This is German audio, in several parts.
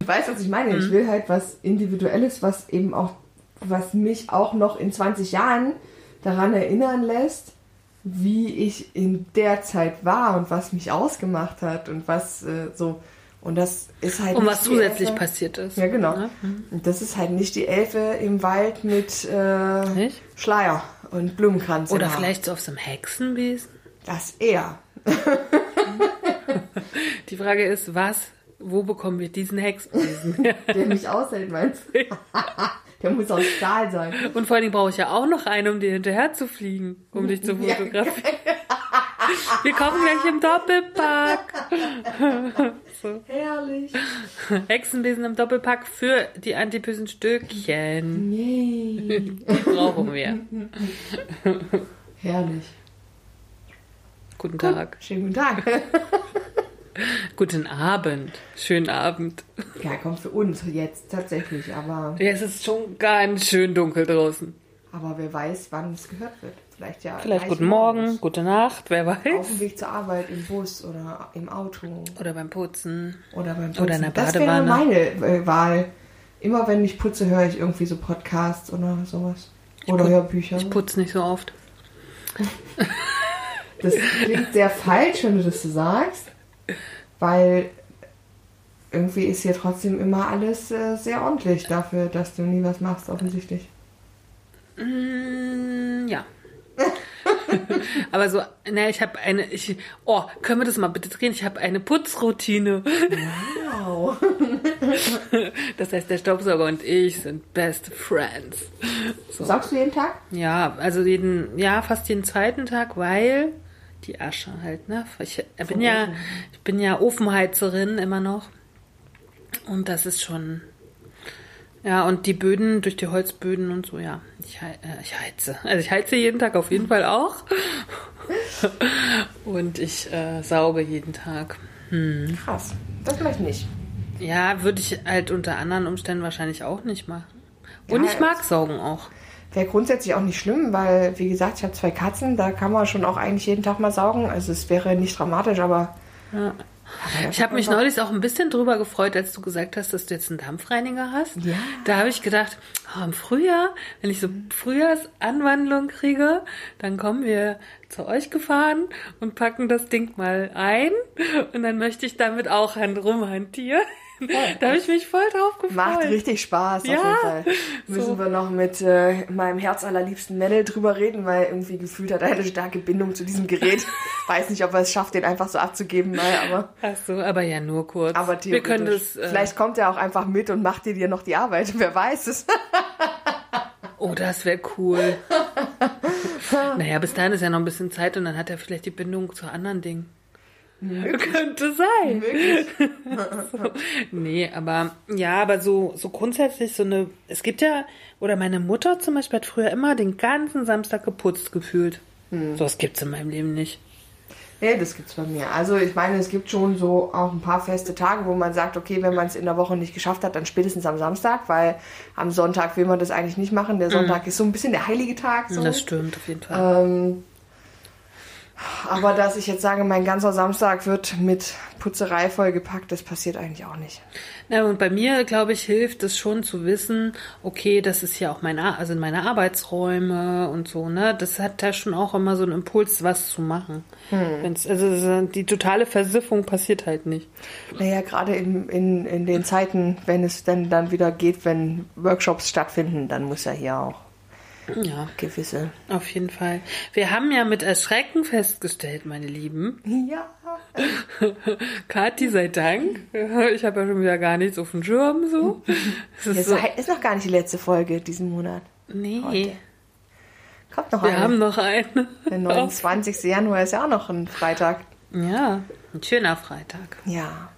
Du weißt, was ich meine. Ich will halt was Individuelles, was eben auch, was mich auch noch in 20 Jahren daran erinnern lässt, wie ich in der Zeit war und was mich ausgemacht hat und was äh, so. Und das ist halt. Und was zusätzlich Elfe- passiert ist. Ja, genau. Ne? Und das ist halt nicht die Elfe im Wald mit äh? Schleier und Blumenkranz. Oder vielleicht so auf so einem Hexenbesen. Das eher. Die Frage ist, was, wo bekommen wir diesen Hexenbesen? Der mich aushält, meinst du? Der muss aus Stahl sein. Und vor allen Dingen brauche ich ja auch noch einen, um dir hinterher zu fliegen, um dich zu fotografieren. Wir kochen gleich im Doppelpack. Herrlich. Hexenbesen im Doppelpack für die antipösen Stückchen. Yay. Die brauchen wir. Herrlich. Guten Tag. Schönen guten Tag. Guten Abend. Schönen Abend. Ja, kommt für uns jetzt tatsächlich, aber, Ja, es ist schon ganz schön dunkel draußen. aber wer weiß, wann es gehört wird. Vielleicht ja. Vielleicht guten Morgen, morgens. gute Nacht, wer Auf weiß. dem Weg zur Arbeit, im Bus oder im Auto Oder beim Putzen. oder beim Putzen. Oder in der Das wäre Badewanne. meine äh, Wahl. Immer wenn ich putze, höre ich irgendwie so Podcasts oder sowas. Oder put- Hörbücher. Ich putze nicht so oft. Das klingt sehr falsch, wenn du das so sagst, weil irgendwie ist hier trotzdem immer alles äh, sehr ordentlich dafür, dass du nie was machst, offensichtlich. Mm, ja. Aber so, ne, ich habe eine, ich, oh, können wir das mal bitte drehen? Ich habe eine Putzroutine. Wow. Das heißt, der Staubsauger und ich sind best friends. So. Sagst du jeden Tag? Ja, also jeden, ja, fast jeden zweiten Tag, weil die Asche halt, ne? Ich bin ja, Ofen. ich bin ja Ofenheizerin immer noch. Und das ist schon, ja, und die Böden, durch die Holzböden und so, ja, ich, äh, ich heize. Also ich heize jeden Tag auf jeden Fall auch. Und ich äh, sauge jeden Tag. Krass. Das ich nicht. Ja, würde ich halt unter anderen Umständen wahrscheinlich auch nicht machen. Und Ja, ich mag Saugen auch. Wäre grundsätzlich auch nicht schlimm, weil, wie gesagt, ich habe zwei Katzen, da kann man schon auch eigentlich jeden Tag mal saugen. Also es wäre nicht dramatisch, aber. Ja. Ich habe mich neulich auch ein bisschen drüber gefreut, als du gesagt hast, dass du jetzt einen Dampfreiniger hast. Ja. Da habe ich gedacht, oh, im Frühjahr, wenn ich so Frühjahrsanwandlung kriege, dann kommen wir zu euch gefahren und packen das Ding mal ein und dann möchte ich damit auch rumhantieren. Da habe ich mich voll drauf gefreut. Macht richtig Spaß, Ja, auf jeden Fall. Müssen so. wir noch mit äh, meinem herzallerliebsten Männel drüber reden, weil irgendwie gefühlt hat er eine starke Bindung zu diesem Gerät. Weiß nicht, ob er es schafft, den einfach so abzugeben, mal, aber, Ach so, aber ja nur kurz. aber wir können theoretisch. das. Äh, Vielleicht kommt er auch einfach mit und macht dir dir noch die Arbeit. Wer weiß es. Oh, das wäre cool. naja, bis dahin ist ja noch ein bisschen Zeit und dann hat er vielleicht die Bindung zu anderen Dingen. Könnte sein. so. Nee, aber ja, aber so, so grundsätzlich so eine. Es gibt ja, oder meine Mutter zum Beispiel hat früher immer den ganzen Samstag geputzt gefühlt. So was gibt's in meinem Leben nicht. Nee, das gibt's bei mir. Also ich meine, es gibt schon so auch ein paar feste Tage, wo man sagt, okay, wenn man es in der Woche nicht geschafft hat, dann spätestens am Samstag, weil am Sonntag will man das eigentlich nicht machen. Der Sonntag ist so ein bisschen der heilige Tag. So. Das stimmt auf jeden Fall. Ähm, aber dass ich jetzt sage, mein ganzer Samstag wird mit Putzerei vollgepackt, das passiert eigentlich auch nicht. Ja, und bei mir, glaube ich, hilft es schon zu wissen, okay, das ist ja auch meine, also meine Arbeitsräume und so, ne? Das hat da schon auch immer so einen Impuls, was zu machen. Wenn's, also so die totale Versiffung passiert halt nicht. Naja, gerade in, in, in den Zeiten, wenn es dann, dann wieder geht, wenn Workshops stattfinden, dann muss ja hier auch Ja, gewisse. auf jeden Fall. Wir haben ja mit Erschrecken festgestellt, meine Lieben, Ja. Kathi sei Dank, ich habe ja schon wieder gar nichts auf dem Schirm so. Es ist so ist noch gar nicht die letzte Folge diesen Monat. nee, heute. Kommt noch wir eine. haben noch eine. Der 29. Januar ist ja auch noch ein Freitag. Ja, ein schöner Freitag. Ja.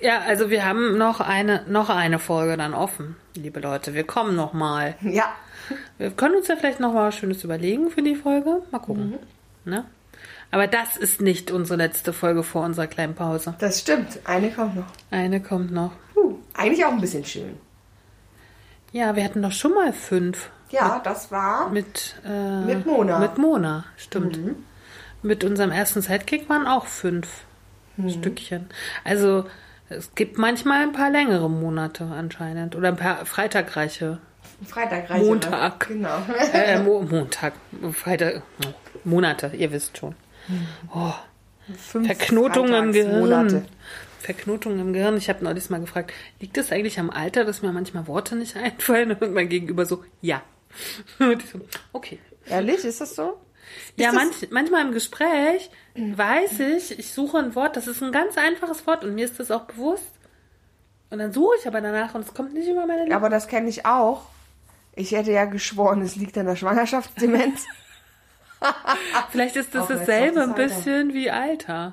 Ja, also wir haben noch eine, noch eine Folge dann offen, liebe Leute. Wir kommen noch mal. Ja. Wir können uns ja vielleicht noch mal was Schönes überlegen für die Folge. Mal gucken. Ne? Aber das ist nicht unsere letzte Folge vor unserer kleinen Pause. Das stimmt. Eine kommt noch. Eine kommt noch. Puh, eigentlich auch ein bisschen schön. Ja, wir hatten doch schon mal fünf Ja, das war. mit, äh, Mit Mona. Mit Mona, stimmt. Mit unserem ersten Sidekick waren auch fünf Stückchen. Also es gibt manchmal ein paar längere Monate anscheinend. Oder ein paar freitagreiche. Freitag reicht Montag. Genau. Äh, Mo Montag. Freitag. Monate, ihr wisst schon. Oh, Fünf Verknotung im Gehirn. Freitagsmonate. Verknotung im Gehirn. Ich habe neulich mal gefragt, liegt das eigentlich am Alter, dass mir manchmal Worte nicht einfallen? Und mein Gegenüber so, ja. Und ich so, okay. Ehrlich, ist das so? Ja, manch, manchmal im Gespräch weiß ich, ich suche ein Wort, das ist ein ganz einfaches Wort und mir ist das auch bewusst. Und dann suche ich aber danach und es kommt nicht über meine Lippen. Aber das kenne ich auch. Ich hätte ja geschworen, es liegt an der Schwangerschaftsdemenz. Vielleicht ist das Auch dasselbe ein bisschen wie Alter.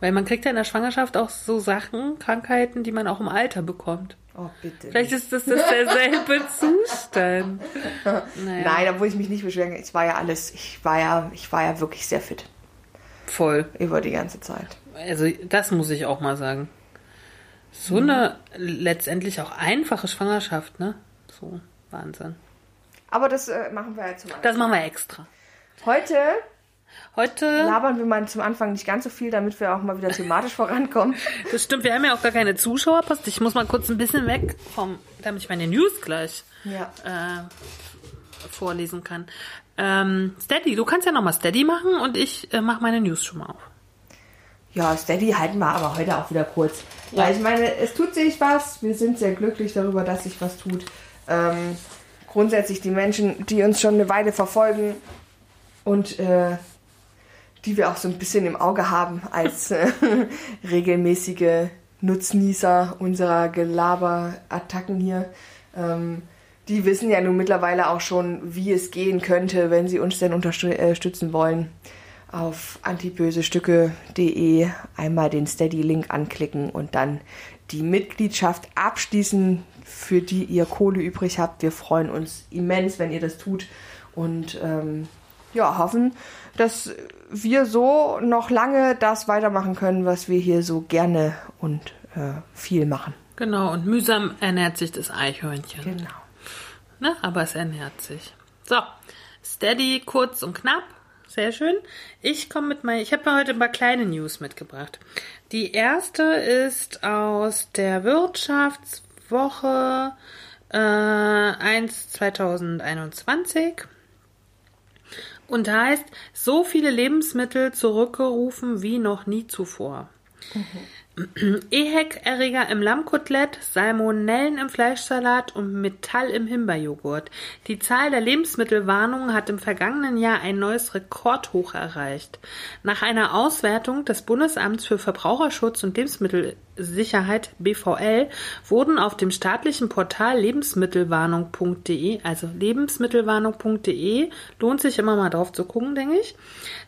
Weil man kriegt ja in der Schwangerschaft auch so Sachen, Krankheiten, die man auch im Alter bekommt. Oh, bitte. Vielleicht ist das, das derselbe Zustand. Naja, Nein, obwohl ich mich nicht beschweren kann. Es war ja alles, ich war ja, ich war ja wirklich sehr fit voll. über die ganze Zeit. Also das muss ich auch mal sagen. So eine letztendlich auch einfache Schwangerschaft, ne? So, Wahnsinn. Aber das äh, machen wir ja zum Anfang. Das machen wir extra. Heute Heute, labern wir mal zum Anfang nicht ganz so viel, damit wir auch mal wieder thematisch vorankommen. das stimmt, wir haben ja auch gar keine Zuschauerpost. Ich muss mal kurz ein bisschen weg vom, damit ich meine News gleich Ja. äh, vorlesen kann. Ähm, Steady, du kannst ja nochmal Steady machen und ich äh, mache meine News schon mal auf. Ja, Steady halten wir aber heute auch wieder kurz. Weil ich meine, es tut sich was. Wir sind sehr glücklich darüber, dass sich was tut. Ähm, grundsätzlich die Menschen, die uns schon eine Weile verfolgen und äh, die wir auch so ein bisschen im Auge haben als äh, regelmäßige Nutznießer unserer Gelaber-Attacken hier. Ähm, die wissen ja nun mittlerweile auch schon, wie es gehen könnte, wenn sie uns denn unterstützen wollen auf antibösestücke.de einmal den Steady-Link anklicken und dann die Mitgliedschaft abschließen, für die ihr Kohle übrig habt. Wir freuen uns immens, wenn ihr das tut und ähm, ja, hoffen, dass wir so noch lange das weitermachen können, was wir hier so gerne und äh, viel machen. Genau, und mühsam ernährt sich das Eichhörnchen. Genau. Ne? Aber es ernährt sich. So, steady, kurz und knapp. Sehr schön. Ich komme mit meinen, ich habe mir heute ein paar kleine News mitgebracht. Die erste ist aus der Wirtschaftswoche äh, 1 2021 und heißt, so viele Lebensmittel zurückgerufen wie noch nie zuvor. EHEC-Erreger im Lammkotelett, Salmonellen im Fleischsalat und Metall im Himbeerjoghurt. Die Zahl der Lebensmittelwarnungen hat im vergangenen Jahr ein neues Rekordhoch erreicht. Nach einer Auswertung des Bundesamts für Verbraucherschutz und Lebensmittelsicherheit BVL wurden auf dem staatlichen Portal lebensmittelwarnung.de, also lebensmittelwarnung.de, lohnt sich immer mal drauf zu gucken, denke ich,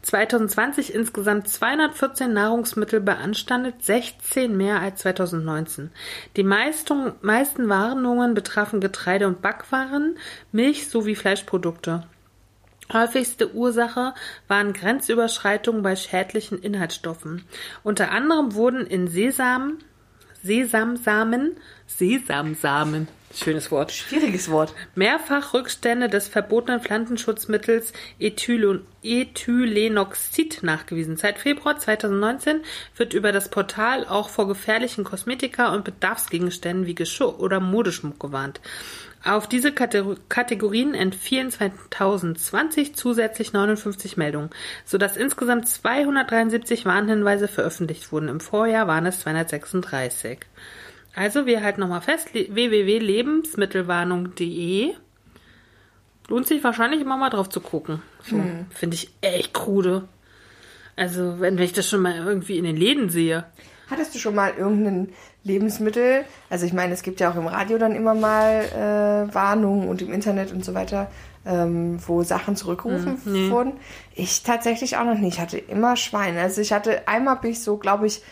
2020 insgesamt 214 Nahrungsmittel beanstandet, 16 mehr als 2019. Die meisten, meisten Warnungen betrafen Getreide- und Backwaren, Milch sowie Fleischprodukte. Häufigste Ursache waren Grenzüberschreitungen bei schädlichen Inhaltsstoffen. Unter anderem wurden in Sesam, Sesamsamen, Sesamsamen, schönes Wort, Schwieriges Wort. mehrfach Rückstände des verbotenen Pflanzenschutzmittels Ethylo- Ethylenoxid nachgewiesen. Seit Februar 2019 wird über das Portal auch vor gefährlichen Kosmetika und Bedarfsgegenständen wie Geschirr oder Modeschmuck gewarnt. Auf diese Kate- Kategorien entfielen 2020 zusätzlich 59 Meldungen, sodass insgesamt 273 Warnhinweise veröffentlicht wurden. Im Vorjahr waren es 236. Also, wir halten nochmal fest, le- www.lebensmittelwarnung.de lohnt sich wahrscheinlich immer mal drauf zu gucken. So, Finde ich echt krude. Also, wenn, wenn ich das schon mal irgendwie in den Läden sehe. Hattest du schon mal irgendein Lebensmittel? Also ich meine, es gibt ja auch im Radio dann immer mal äh, Warnungen und im Internet und so weiter, ähm, wo Sachen zurückgerufen nee. wurden. Ich tatsächlich auch noch nicht. Ich hatte immer Schwein. Also ich hatte einmal bin ich so, glaube ich,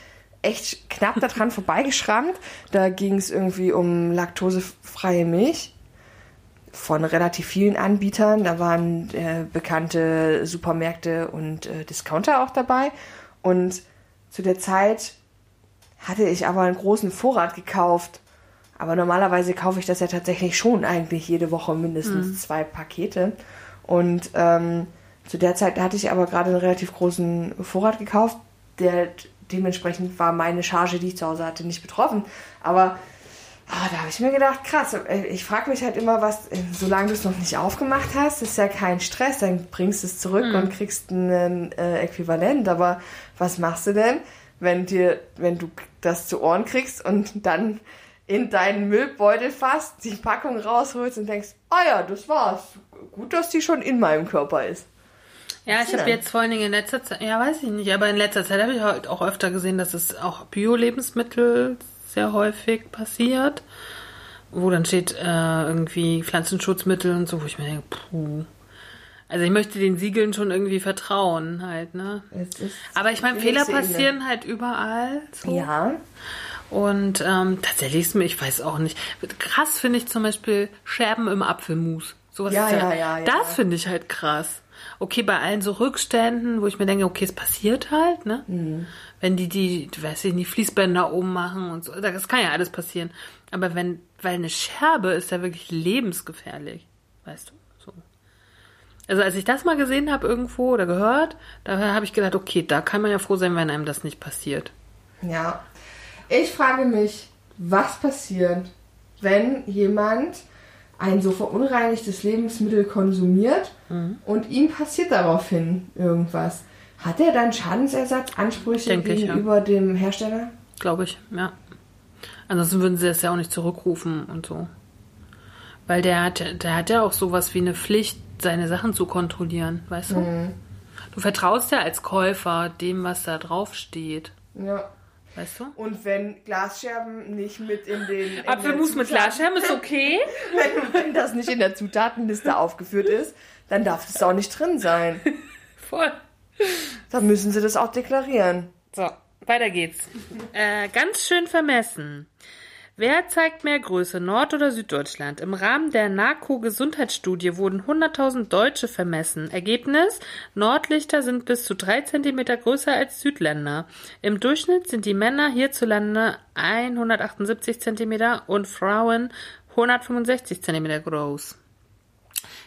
echt knapp daran vorbeigeschrammt. Da ging es irgendwie um laktosefreie Milch von relativ vielen Anbietern. Da waren äh, bekannte Supermärkte und äh, Discounter auch dabei. Und zu der Zeit hatte ich aber einen großen Vorrat gekauft. Aber normalerweise kaufe ich das ja tatsächlich schon eigentlich jede Woche mindestens mhm. zwei Pakete. Und ähm, zu der Zeit hatte ich aber gerade einen relativ großen Vorrat gekauft, der dementsprechend war meine Charge, die ich zu Hause hatte, nicht betroffen. Aber oh, da habe ich mir gedacht, krass, äh, ich frage mich halt immer, was, äh, solange du es noch nicht aufgemacht hast, ist ja kein Stress, dann bringst du es zurück mhm. und kriegst ein äh, Äquivalent. Aber was machst du denn, wenn dir, wenn du das zu Ohren kriegst und dann in deinen Müllbeutel fasst, die Packung rausholst und denkst, ah ja, das war's. Gut, dass die schon in meinem Körper ist. Ja, ich habe jetzt vor allen Dingen in letzter Zeit, ja, weiß ich nicht, aber in letzter Zeit habe ich halt auch öfter gesehen, dass es auch Bio-Lebensmittel sehr häufig passiert, wo dann steht äh, irgendwie Pflanzenschutzmittel und so, wo ich mir denke, puh. Also ich möchte den Siegeln schon irgendwie vertrauen halt, ne? Aber ich meine, Fehler passieren halt überall. So. Ja. Und ähm, tatsächlich ist mir, ich weiß auch nicht. Krass finde ich zum Beispiel Scherben im Apfelmus. Sowas ja, ja, ja, ja, Das finde ich halt krass okay, bei allen so Rückständen, wo ich mir denke, okay, es passiert halt, ne? Mhm. Wenn die, die, weiß ich nicht, Fließbänder oben machen und so, das kann ja alles passieren. Aber wenn, weil eine Scherbe ist ja wirklich lebensgefährlich, weißt du? So. Also als ich das mal gesehen habe irgendwo oder gehört, da habe ich gedacht, okay, da kann man ja froh sein, wenn einem das nicht passiert. Ja. Ich frage mich, was passiert, wenn jemand ein so verunreinigtes Lebensmittel konsumiert mhm. und ihm passiert daraufhin irgendwas. Hat er dann Schadensersatzansprüche Denke gegenüber ich, ja. dem Hersteller? Glaube ich, ja. Ansonsten würden sie es ja auch nicht zurückrufen und so. Weil der hat, der hat ja auch sowas wie eine Pflicht, seine Sachen zu kontrollieren, weißt du? Mhm. Du vertraust ja als Käufer dem, was da drauf steht. Ja. Weißt du? Und wenn Glasscherben nicht mit in den. Apfelmus mit Glasscherben ist okay. wenn, wenn das nicht in der Zutatenliste aufgeführt ist, dann darf das auch nicht drin sein. Voll. Dann müssen sie das auch deklarieren. So, weiter geht's. Äh, ganz schön vermessen. Wer zeigt mehr Größe, Nord- oder Süddeutschland? Im Rahmen der NARCO-Gesundheitsstudie wurden 100.000 Deutsche vermessen. Ergebnis? Nordlichter sind bis zu drei Zentimeter größer als Südländer. Im Durchschnitt sind die Männer hierzulande 178 Zentimeter und Frauen 165 Zentimeter groß.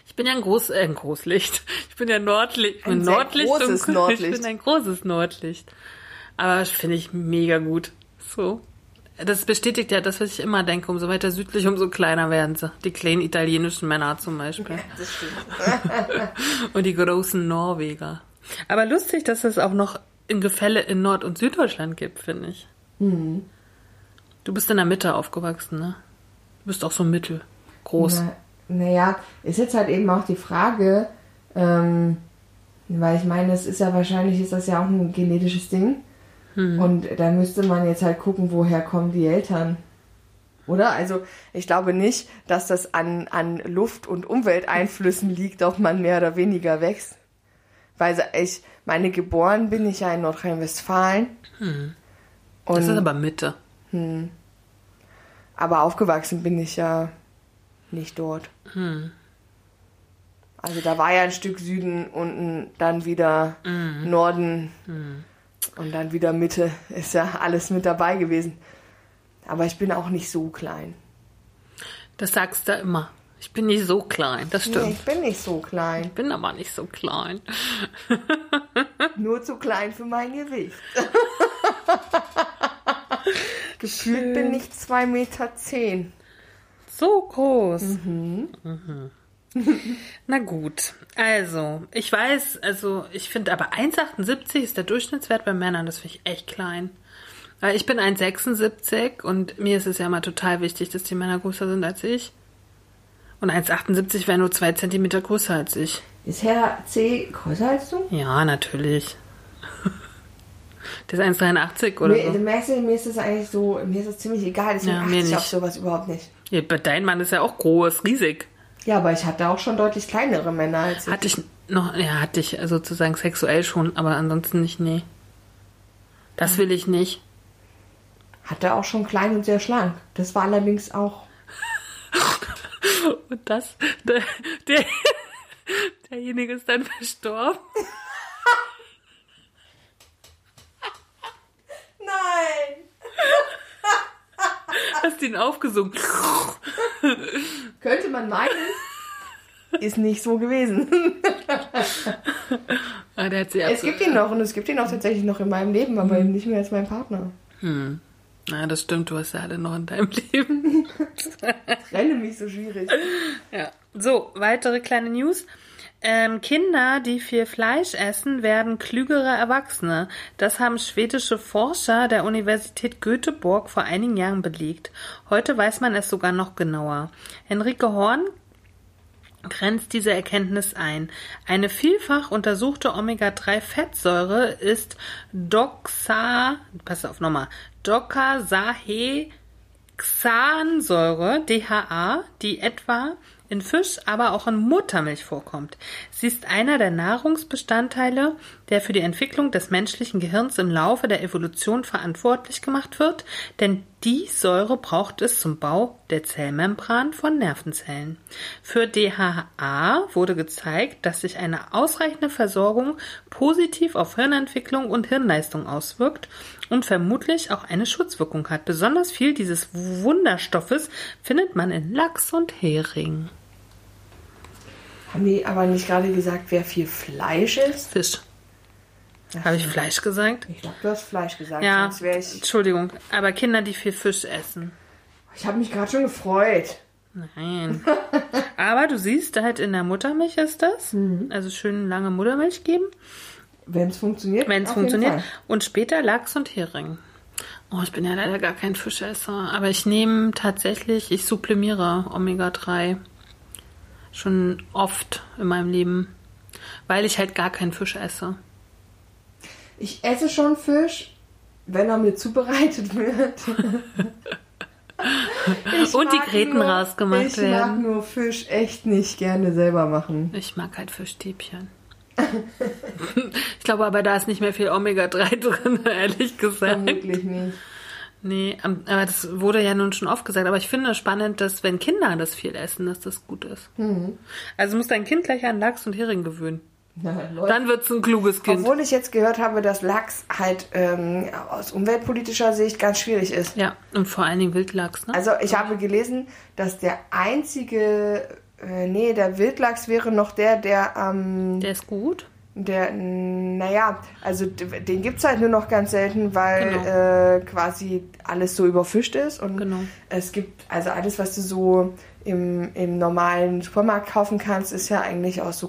Ich bin ja ein, Groß, äh, ein Großlicht. Ich bin ja Nordlicht. Ein Nordlicht großes Nordlicht. Ich bin ein großes Nordlicht. Aber finde ich mega gut. So. Das bestätigt ja das, was ich immer denke. Umso weiter südlich, umso kleiner werden sie. Die kleinen italienischen Männer zum Beispiel. Ja, das stimmt. und die großen Norweger. Aber lustig, dass es auch noch in Gefälle in Nord- und Süddeutschland gibt, finde ich. Mhm. Du bist in der Mitte aufgewachsen, ne? Du bist auch so mittelgroß. naja, ist jetzt halt eben auch die Frage, ähm, weil ich meine, es ist ja wahrscheinlich, ist das ja auch ein genetisches Ding. Mhm. Und da müsste man jetzt halt gucken, woher kommen die Eltern. Oder? Also ich glaube nicht, dass das an, an Luft- und Umwelteinflüssen liegt, ob man mehr oder weniger wächst. Weil ich meine, geboren bin ich ja in Nordrhein-Westfalen. Hm. Das ist aber Mitte. Hm. Aber aufgewachsen bin ich ja nicht dort. Hm. Also da war ja ein Stück Süden, unten dann wieder hm. Norden. Und dann wieder Mitte ist ja alles mit dabei gewesen. Aber ich bin auch nicht so klein. Das sagst du immer. Ich bin nicht so klein, das stimmt. Nee, ich bin nicht so klein. Ich bin aber nicht so klein. Nur zu klein für mein Gewicht. Gefühlt bin ich zwei Meter. zehn. So groß. Mhm. Mhm. Na gut, also ich weiß, also ich finde aber 1,78 ist der Durchschnittswert bei Männern, das finde ich echt klein. Weil ich bin 1,76 und mir ist es ja immer total wichtig, dass die Männer größer sind als ich. Und 1,78 wäre nur zwei Zentimeter größer als ich. Ist Herr C größer als du? Ja, natürlich. Der ist 1,83 oder mir, so. Merkst du, mir ist das eigentlich so, mir ist das ziemlich egal, deswegen ja, achte ich auf sowas überhaupt nicht. Ja, dein Mann ist ja auch groß, riesig. Ja, aber ich hatte auch schon deutlich kleinere Männer als ich. Hatte ich noch, ja, hatte ich sozusagen sexuell schon, aber ansonsten nicht, nee. Das will ich nicht. Hatte auch schon klein und sehr schlank. Das war allerdings auch. Und das, der, der, derjenige ist dann verstorben. Nein! Hast ihn aufgesungen. Könnte man meinen, ist nicht so gewesen. Ah, der hat sie Es gibt ihn noch und es gibt ihn auch tatsächlich noch in meinem Leben, aber eben nicht mehr als mein Partner. Hm. Na, das stimmt, du hast ja alle noch in deinem Leben. Trenne mich so schwierig. Ja. So, weitere kleine News. Ähm, Kinder, die viel Fleisch essen, werden klügere Erwachsene. Das haben schwedische Forscher der Universität Göteborg vor einigen Jahren belegt. Heute weiß man es sogar noch genauer. Henrike Horn grenzt diese Erkenntnis ein. Eine vielfach untersuchte Omega-3-Fettsäure ist Doxa, pass auf nochmal, Docosahexansäure, DHA, die etwa in Fisch, aber auch in Muttermilch vorkommt. Sie ist einer der Nahrungsbestandteile, der für die Entwicklung des menschlichen Gehirns im Laufe der Evolution verantwortlich gemacht wird, denn die Säure braucht es zum Bau der Zellmembran von Nervenzellen. Für DHA wurde gezeigt, dass sich eine ausreichende Versorgung positiv auf Hirnentwicklung und Hirnleistung auswirkt und vermutlich auch eine Schutzwirkung hat. Besonders viel dieses Wunderstoffes findet man in Lachs und Hering. Haben die aber nicht gerade gesagt, wer viel Fleisch isst? Fisch. Habe ich Fleisch gesagt? Ich glaube, du hast Fleisch gesagt. Ja, ich. Entschuldigung. Aber Kinder, die viel Fisch essen. Ich habe mich gerade schon gefreut. Nein. Aber du siehst, halt in der Muttermilch ist das. Also schön lange Muttermilch geben, Wenn es funktioniert. wenn es funktioniert. Und später Lachs und Hering. Oh, ich bin ja leider gar kein Fischesser. Aber ich nehme tatsächlich, ich supplimiere Omega-3. Schon oft in meinem Leben. Weil ich halt gar keinen Fisch esse. Ich esse schon Fisch, wenn er mir zubereitet wird. Und die Gräten nur- rausgemacht ich werden. Ich mag nur Fisch echt nicht gerne selber machen. Ich mag halt Fischstäbchen. ich glaube aber, da ist nicht mehr viel Omega-3 drin, ehrlich gesagt. Vermutlich nicht. Nee, am- aber das wurde ja nun schon oft gesagt. Aber ich finde es spannend, dass wenn Kinder das viel essen, dass das gut ist. Mhm. Also muss dein Kind gleich an Lachs und Hering gewöhnen. Na. Dann wird es ein kluges Kind. Obwohl ich jetzt gehört habe, dass Lachs halt ähm, aus umweltpolitischer Sicht ganz schwierig ist. ja, und vor allen Dingen Wildlachs, ne? Also ich habe gelesen, dass der einzige, äh, nee, der Wildlachs wäre noch der, der ähm, Der ist gut. Der, naja, also den gibt's halt nur noch ganz selten, weil Genau. äh, quasi alles so überfischt ist. Und Genau. es gibt, also alles, was du so im, im normalen Supermarkt kaufen kannst, ist ja eigentlich aus so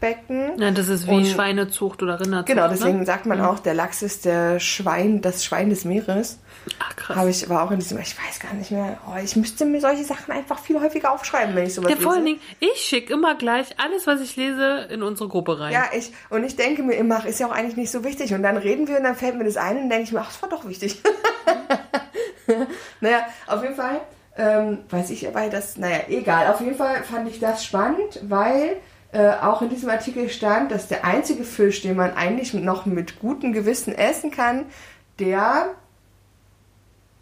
Kulturzuchtbecken. Ja, das ist wie Und- Schweinezucht oder Rinderzucht. Genau, deswegen Ne? sagt man auch, der Lachs ist der Schwein, das Schwein des Meeres. Ach, krass. Habe ich aber auch in diesem, ich weiß gar nicht mehr, oh, ich müsste mir solche Sachen einfach viel häufiger aufschreiben, wenn ich sowas ja, vor allen lese. Dingen, ich schicke immer gleich alles, was ich lese, in unsere Gruppe rein. Ja, ich, und ich denke mir immer, ist ja auch eigentlich nicht so wichtig. Und dann reden wir und dann fällt mir das ein und denke ich mir, ach, das war doch wichtig. naja, auf jeden Fall, ähm, weiß ich aber, das, naja, egal. Auf jeden Fall fand ich das spannend, weil äh, auch in diesem Artikel stand, dass der einzige Fisch, den man eigentlich noch mit gutem Gewissen essen kann, der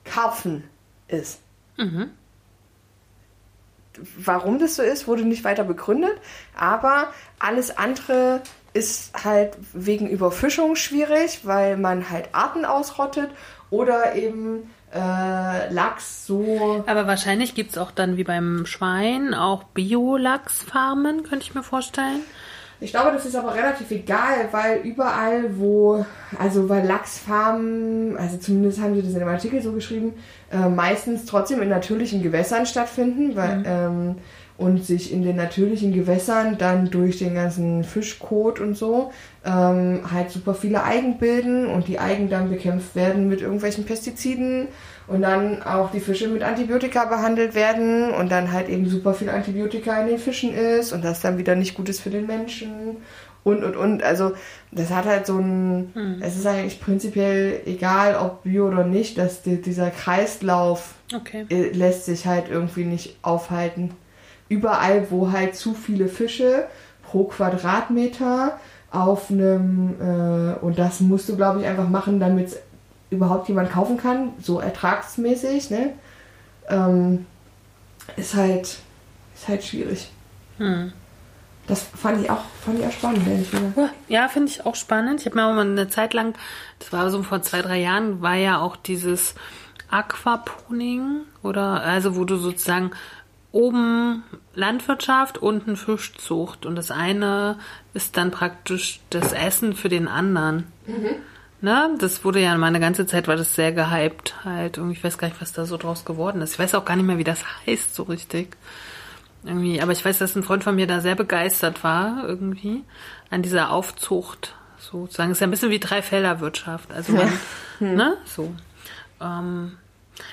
Karpfen ist. Warum das so ist, wurde nicht weiter begründet, aber alles andere ist halt wegen Überfischung schwierig, weil man halt Arten ausrottet oder eben äh, Lachs so. Aber wahrscheinlich gibt es auch dann wie beim Schwein auch Bio-Lachsfarmen, könnte ich mir vorstellen. Ich glaube, das ist aber relativ egal, weil überall, wo, also weil Lachsfarmen, also zumindest haben sie das in dem Artikel so geschrieben, äh, meistens trotzdem in natürlichen Gewässern stattfinden, weil, ähm, und sich in den natürlichen Gewässern dann durch den ganzen Fischkot und so ähm, halt super viele Algen bilden und die Algen dann bekämpft werden mit irgendwelchen Pestiziden und dann auch die Fische mit Antibiotika behandelt werden und dann halt eben super viel Antibiotika in den Fischen ist und das dann wieder nicht gut ist für den Menschen und und und. Also das hat halt so ein, es ist eigentlich prinzipiell egal, ob bio oder nicht, dass die, dieser Kreislauf Okay. äh, lässt sich halt irgendwie nicht aufhalten. Überall, wo halt zu viele Fische pro Quadratmeter auf einem, äh, und das musst du, glaube ich, einfach machen, damit es überhaupt jemand kaufen kann, so ertragsmäßig, ne? Ähm, ist halt, ist halt schwierig. Hm. Das fand ich auch, fand ich auch spannend, ehrlich gesagt. Ja, finde ich auch spannend. Ich habe mir auch mal eine Zeit lang, das war so vor zwei, drei Jahren, war ja auch dieses Aquaponing oder also wo du sozusagen oben Landwirtschaft, unten Fischzucht und das eine ist dann praktisch das Essen für den anderen. Mhm. Ne? Das wurde ja mal eine ganze Zeit war das sehr gehypt halt. Und ich weiß gar nicht, was da so draus geworden ist. Ich weiß auch gar nicht mehr, wie das heißt so richtig. Irgendwie, aber ich weiß, dass ein Freund von mir da sehr begeistert war, irgendwie, an dieser Aufzucht. Sozusagen. Ist ja ein bisschen wie Dreifelderwirtschaft. Also man, hm. ne? So. Ähm,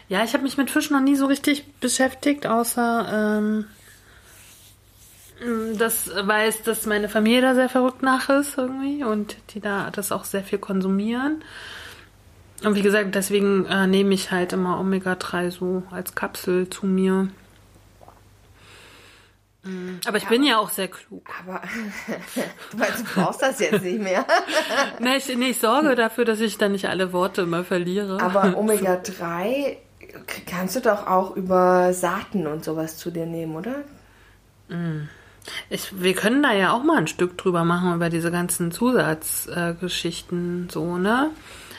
ja, ich habe mich mit Fischen noch nie so richtig beschäftigt, außer ähm, das weiß, dass meine Familie da sehr verrückt nach ist irgendwie und die da das auch sehr viel konsumieren. Und wie gesagt, deswegen äh, nehme ich halt immer Omega-3 so als Kapsel zu mir. Mm. Aber ich ja, bin ja auch sehr klug. Aber du meinst, du brauchst das jetzt nicht mehr. nee, ich, nee, ich sorge dafür, dass ich dann nicht alle Worte immer verliere. Aber Omega-3 kannst du doch auch über Saaten und sowas zu dir nehmen, oder? Mm. Ich, wir können da ja auch mal ein Stück drüber machen, über diese ganzen Zusatzgeschichten, äh, so, ne?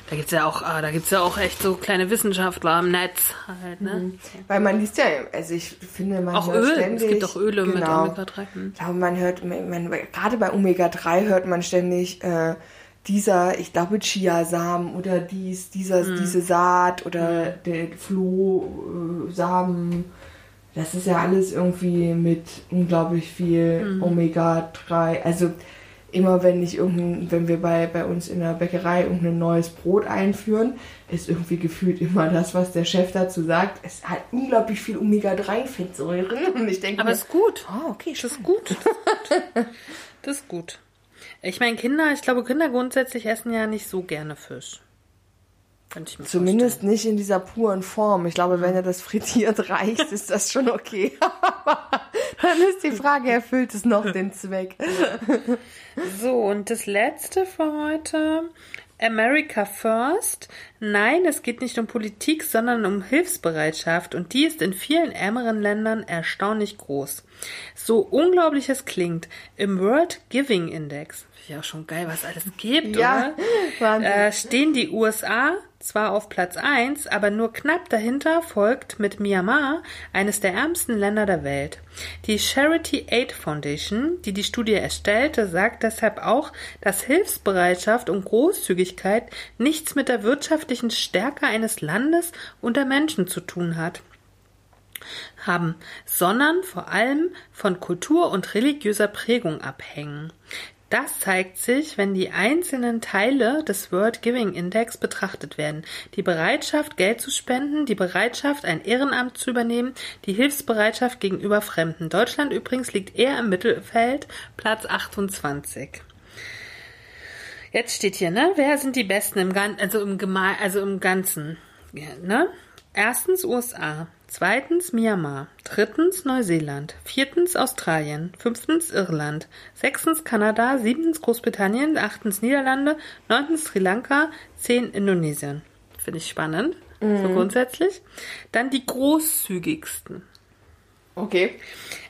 Da gibt's ja auch, ah, da gibt's ja auch echt so kleine Wissenschaftler im Netz halt, ne? Mhm. Weil man liest ja, also ich finde, man auch hört Öl. ständig. Es gibt auch Öle genau, mit Omega-3. Hm. Ich glaube, man hört, man, gerade bei Omega-3 hört man ständig, äh, dieser, ich glaube, Chiasamen oder dies, dieser, hm. diese Saat oder hm. der Flohsamen das ist ja alles irgendwie mit unglaublich viel mhm. Omega-3. Also immer wenn ich irgendein, wenn wir bei, bei uns in der Bäckerei irgendein neues Brot einführen, ist irgendwie gefühlt immer das, was der Chef dazu sagt. Es hat unglaublich viel Omega-3-Fettsäuren. Und ich denke Aber es ist gut. Oh, okay, das ist gut. Das ist gut. Das ist gut. Ich meine, Kinder, ich glaube, Kinder grundsätzlich essen ja nicht so gerne Fisch. Zumindest vorstellen. nicht in dieser puren Form. Ich glaube, wenn er das frittiert reicht, ist das schon okay. dann ist die Frage, erfüllt es noch den Zweck? so, und das letzte für heute. America First. Nein, es geht nicht um Politik, sondern um Hilfsbereitschaft und die ist in vielen ärmeren Ländern erstaunlich groß. So unglaublich es klingt, im World Giving Index, ja schon geil, was alles gibt, ja, oder? Äh, stehen die USA zwar auf Platz 1, aber nur knapp dahinter folgt mit Myanmar eines der ärmsten Länder der Welt. Die Charity Aid Foundation, die die Studie erstellte, sagt deshalb auch, dass Hilfsbereitschaft und Großzügigkeit nichts mit der wirtschaftlichen Stärke eines Landes und der Menschen zu tun hat haben, sondern vor allem von Kultur und religiöser Prägung abhängen. Das zeigt sich, wenn die einzelnen Teile des World Giving Index betrachtet werden. Die Bereitschaft, Geld zu spenden, die Bereitschaft, ein Ehrenamt zu übernehmen, die Hilfsbereitschaft gegenüber Fremden. Deutschland übrigens liegt eher im Mittelfeld, Platz 28. Jetzt steht hier, ne? Wer sind die Besten im Ganzen, also im Geme also im Ganzen, ja, ne? Erstens USA, Zweitens Myanmar, drittens Neuseeland, viertens Australien, fünftens Irland, sechstens Kanada, siebtens Großbritannien, achtens Niederlande, neuntens Sri Lanka, zehn Indonesien. Finde ich spannend, mhm. so grundsätzlich. Dann die großzügigsten. Okay.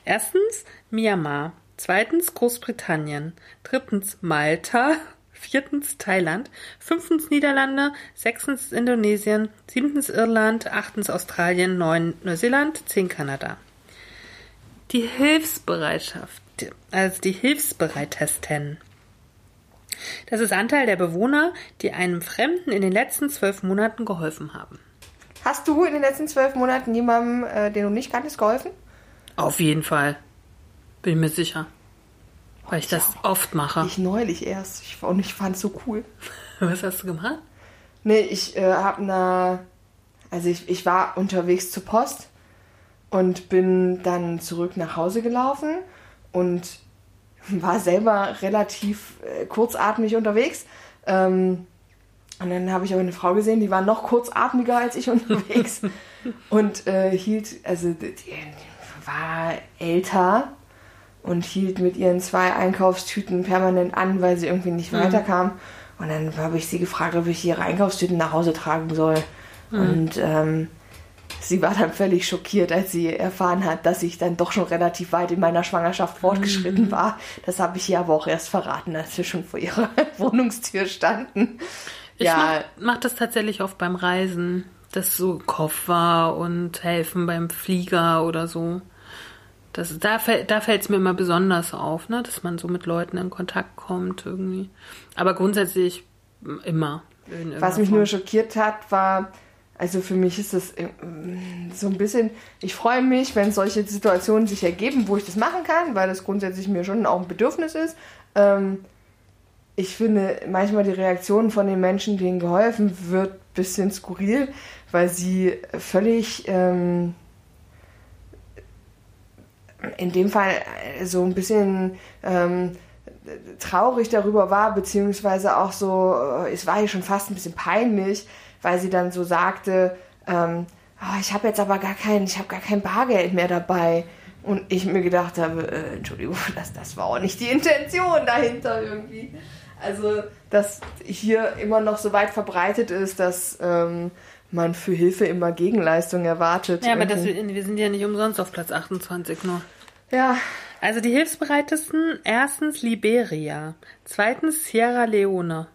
Erstens Myanmar, zweitens Großbritannien, drittens Malta, viertens Thailand, fünftens Niederlande, sechstens Indonesien, siebtens Irland, achtens Australien, neun Neuseeland, zehn Kanada. Die Hilfsbereitschaft, also die Hilfsbereitesten. Das ist Anteil der Bewohner, die einem Fremden in den letzten zwölf Monaten geholfen haben. Hast du in den letzten zwölf Monaten jemandem, äh, den du nicht kanntest, geholfen? Auf jeden Fall. Bin mir sicher. Weil ich das oft mache. Ich neulich erst. Ich, und ich fand es so cool. Was hast du gemacht? Nee, ich äh, habe eine. Also ich, ich war unterwegs zur Post und bin dann zurück nach Hause gelaufen und war selber relativ äh, kurzatmig unterwegs. Ähm, und dann habe ich aber eine Frau gesehen, die war noch kurzatmiger als ich unterwegs und äh, hielt, also die, die war älter und hielt mit ihren zwei Einkaufstüten permanent an, weil sie irgendwie nicht mhm. weiterkam. Und dann habe ich sie gefragt, ob ich ihre Einkaufstüten nach Hause tragen soll. Mhm. Und ähm, sie war dann völlig schockiert, als sie erfahren hat, dass ich dann doch schon relativ weit in meiner Schwangerschaft fortgeschritten mhm. war. Das habe ich ihr aber auch erst verraten, als wir schon vor ihrer Wohnungstür standen. Ich ja. mach, mach das tatsächlich oft beim Reisen, dass so Koffer und helfen beim Flieger oder so. Das, da da fällt es mir immer besonders auf, ne, dass man so mit Leuten in Kontakt kommt irgendwie. Aber grundsätzlich immer. Was mich Form. nur schockiert hat, war, also für mich ist das äh, so ein bisschen, ich freue mich, wenn solche Situationen sich ergeben, wo ich das machen kann, weil das grundsätzlich mir schon auch ein Bedürfnis ist. Ähm, ich finde manchmal die Reaktionen von den Menschen, denen geholfen wird, ein bisschen skurril, weil sie völlig ähm, in dem Fall äh, so ein bisschen ähm, traurig darüber war, beziehungsweise auch so, äh, es war ihr schon fast ein bisschen peinlich, weil sie dann so sagte, ähm, oh, ich habe jetzt aber gar kein, ich habe gar kein Bargeld mehr dabei. Und ich mir gedacht habe, äh, Entschuldigung, das, das war auch nicht die Intention dahinter irgendwie. Also, dass hier immer noch so weit verbreitet ist, dass ähm, man für Hilfe immer Gegenleistung erwartet. Ja, aber das, wir sind ja nicht umsonst auf Platz 28 nur. Ja. Also die hilfsbereitesten, erstens Liberia, zweitens Sierra Leone.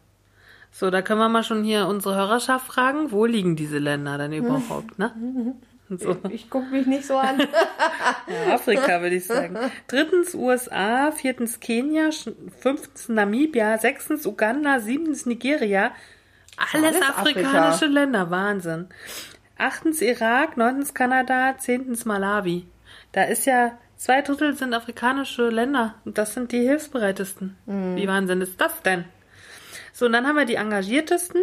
So, da können wir mal schon hier unsere Hörerschaft fragen, wo liegen diese Länder denn überhaupt, ne? So. Ich, ich gucke mich nicht so an. ja, Afrika würde ich sagen. Drittens USA, viertens Kenia, fünftens Namibia, sechstens Uganda, siebtens Nigeria. Alles, Alles afrikanische Afrika. Länder, Wahnsinn. Achtens Irak, neuntens Kanada, zehntens Malawi. Da ist ja Zwei Drittel sind afrikanische Länder. Und das sind die hilfsbereitesten. Mhm. Wie Wahnsinn ist das denn? So, und dann haben wir die engagiertesten.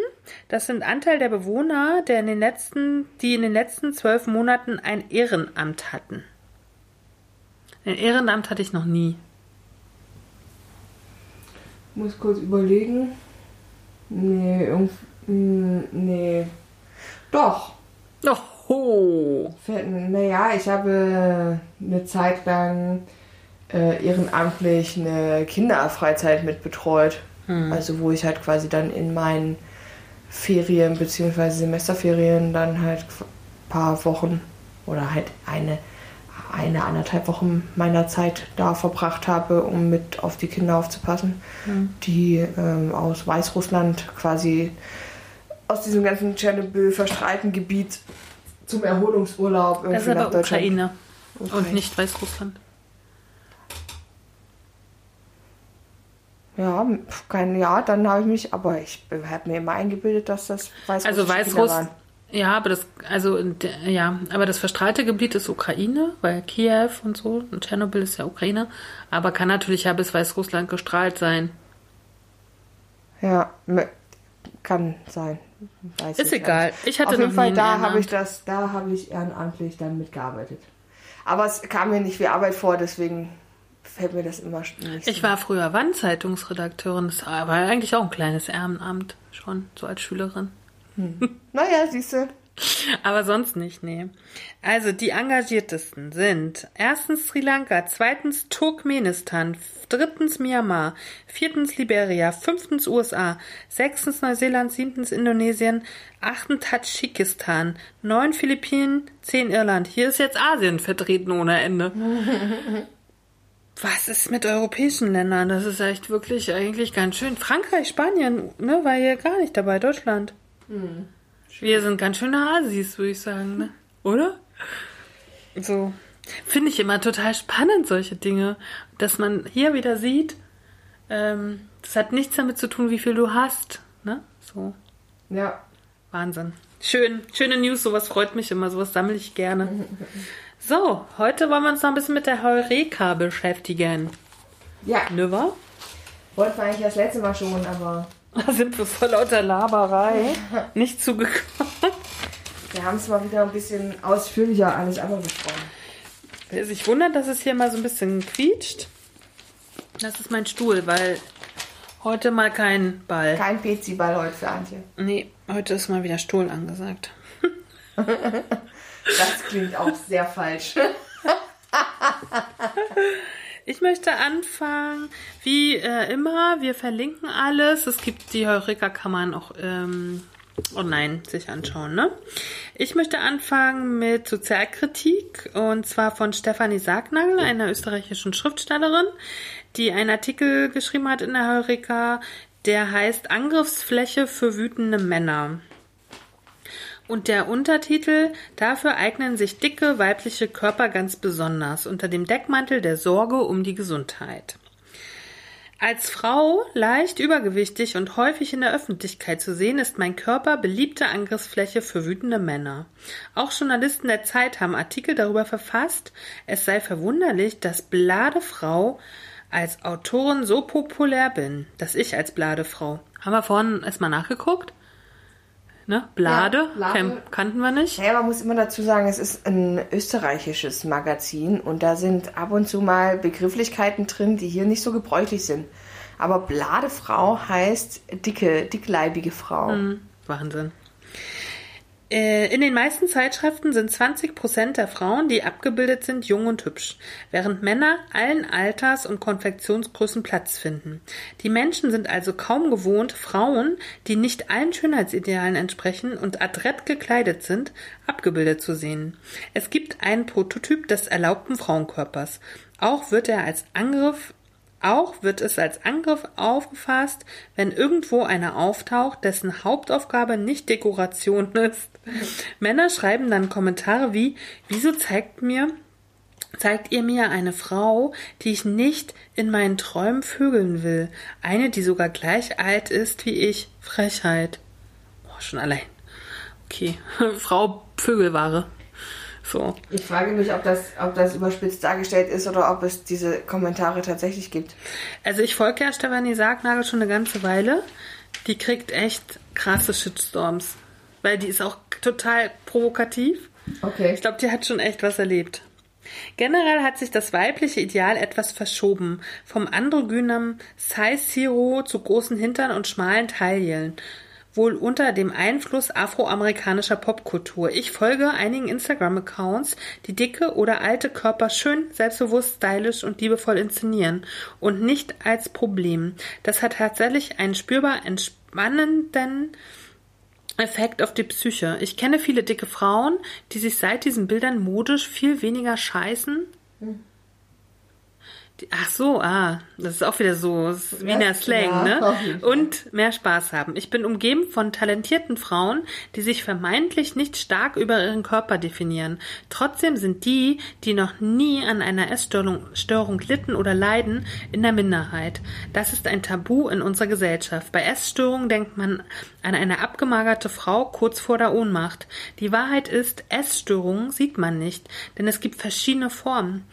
Das sind Anteil der Bewohner, der in den letzten, die in den letzten zwölf Monaten ein Ehrenamt hatten. Ein Ehrenamt hatte ich noch nie. Muss kurz überlegen. Nee, irgendwie. Nee. Doch. Doch. Oh. Naja, ich habe eine Zeit lang äh, ehrenamtlich eine Kinderfreizeit mit betreut. Hm. Also wo ich halt quasi dann in meinen Ferien bzw. Semesterferien dann halt ein paar Wochen oder halt eine, eine, anderthalb Wochen meiner Zeit da verbracht habe, um mit auf die Kinder aufzupassen, hm. die ähm, aus Weißrussland quasi aus diesem ganzen Tschernobyl verstrahlten Gebiet zum Erholungsurlaub irgendwie das ist aber nach. Ukraine okay. und nicht Weißrussland. Ja, kein, ja, dann habe ich mich, aber ich habe mir immer eingebildet, dass das Weißrussland also Weißruss, Ja, aber das, also ja, aber das verstrahlte Gebiet ist Ukraine, weil Kiew und so und Tschernobyl ist ja Ukraine, aber kann natürlich ja bis Weißrussland gestrahlt sein. Ja, kann sein. Weiß ist egal. Ich hatte Auf jeden Fall, da habe ich das, da habe ich ehrenamtlich dann mitgearbeitet. Aber es kam mir nicht wie Arbeit vor, deswegen fällt mir das immer nicht. Ich war früher Wandzeitungsredakteurin, das war eigentlich auch ein kleines Ehrenamt schon, so als Schülerin. Hm. naja, siehst du. Aber sonst nicht, nee. Also die engagiertesten sind erstens Sri Lanka, zweitens Turkmenistan, drittens Myanmar, viertens Liberia, fünftens USA, sechstens Neuseeland, siebtens Indonesien, achtens Tadschikistan, neun Philippinen, zehn Irland. Hier ist jetzt Asien vertreten ohne Ende. Was ist mit europäischen Ländern? Das ist echt wirklich eigentlich ganz schön. Frankreich, Spanien, ne, war hier gar nicht dabei, Deutschland. Hm. Wir sind ganz schöne Asis, würde ich sagen, ne? Oder? So. Finde ich immer total spannend, solche Dinge. Dass man hier wieder sieht, ähm, das hat nichts damit zu tun, wie viel du hast. Ne? So. Ja. Wahnsinn. Schön, schöne News, sowas freut mich immer, sowas sammle ich gerne. So, heute wollen wir uns noch ein bisschen mit der Heureka beschäftigen. Ja. Ne, war? Wollten wir eigentlich das letzte Mal schon, aber da sind wir vor lauter Laberei nicht zugekommen. Wir haben es mal wieder ein bisschen ausführlicher alles andere besprochen. Wer sich wundert, dass es hier mal so ein bisschen quietscht, das ist mein Stuhl, weil heute mal kein Ball. Kein PC-Ball heute für Antje. Nee, heute ist mal wieder Stuhl angesagt. das klingt auch sehr falsch. Ich möchte anfangen, wie äh, immer, wir verlinken alles. Es gibt die Heureka, kann man auch ähm, online sich anschauen. Ne? Ich möchte anfangen mit Sozialkritik und zwar von Stefanie Sargnagel, einer österreichischen Schriftstellerin, die einen Artikel geschrieben hat in der Heureka, der heißt Angriffsfläche für wütende Männer. Und der Untertitel Dafür eignen sich dicke weibliche Körper ganz besonders unter dem Deckmantel der Sorge um die Gesundheit. Als Frau leicht übergewichtig und häufig in der Öffentlichkeit zu sehen, ist mein Körper beliebte Angriffsfläche für wütende Männer. Auch Journalisten der Zeit haben Artikel darüber verfasst, es sei verwunderlich, dass Bladefrau als Autorin so populär bin, dass ich als Bladefrau. Haben wir vorhin erstmal nachgeguckt? Ne? Blade, ja, Blade. kannten wir nicht. Ja, man muss immer dazu sagen, es ist ein österreichisches Magazin und da sind ab und zu mal Begrifflichkeiten drin, die hier nicht so gebräuchlich sind. Aber Bladefrau heißt dicke, dickleibige Frau. Mhm. Wahnsinn. Äh, in den meisten Zeitschriften sind 20 Prozent der Frauen, die abgebildet sind, jung und hübsch, während Männer allen Alters und Konfektionsgrößen Platz finden. Die Menschen sind also kaum gewohnt, Frauen, die nicht allen Schönheitsidealen entsprechen und adrett gekleidet sind, abgebildet zu sehen. Es gibt einen Prototyp des erlaubten Frauenkörpers. Auch wird er als Angriff auch wird es als Angriff aufgefasst, wenn irgendwo einer auftaucht, dessen Hauptaufgabe nicht Dekoration ist. Männer schreiben dann Kommentare wie, wieso zeigt mir, zeigt ihr mir eine Frau, die ich nicht in meinen Träumen vögeln will. Eine, die sogar gleich alt ist wie ich. Frechheit. Boah, schon allein. Okay. Frau Vögelware. So. Ich frage mich, ob das, ob das überspitzt dargestellt ist oder ob es diese Kommentare tatsächlich gibt. Also ich folge ja Stefanie Sargnagel schon eine ganze Weile. Die kriegt echt krasse Shitstorms. Weil die ist auch total provokativ. Okay. Ich glaube, die hat schon echt was erlebt. Generell hat sich das weibliche Ideal etwas verschoben. Vom androgynen Size-Zero zu großen Hintern und schmalen Taillen wohl unter dem Einfluss afroamerikanischer Popkultur. Ich folge einigen Instagram-Accounts, die dicke oder alte Körper schön, selbstbewusst, stylisch und liebevoll inszenieren und nicht als Problem. Das hat tatsächlich einen spürbar entspannenden Effekt auf die Psyche. Ich kenne viele dicke Frauen, die sich seit diesen Bildern modisch viel weniger scheißen. Hm. Ach so, ah, das ist auch wieder so Wiener ja, Slang, ja, ne? Und mehr Spaß haben. Ich bin umgeben von talentierten Frauen, die sich vermeintlich nicht stark über ihren Körper definieren. Trotzdem sind die, die noch nie an einer Essstörung Störung litten oder leiden, in der Minderheit. Das ist ein Tabu in unserer Gesellschaft. Bei Essstörungen denkt man an eine abgemagerte Frau kurz vor der Ohnmacht. Die Wahrheit ist, Essstörungen sieht man nicht, denn es gibt verschiedene Formen.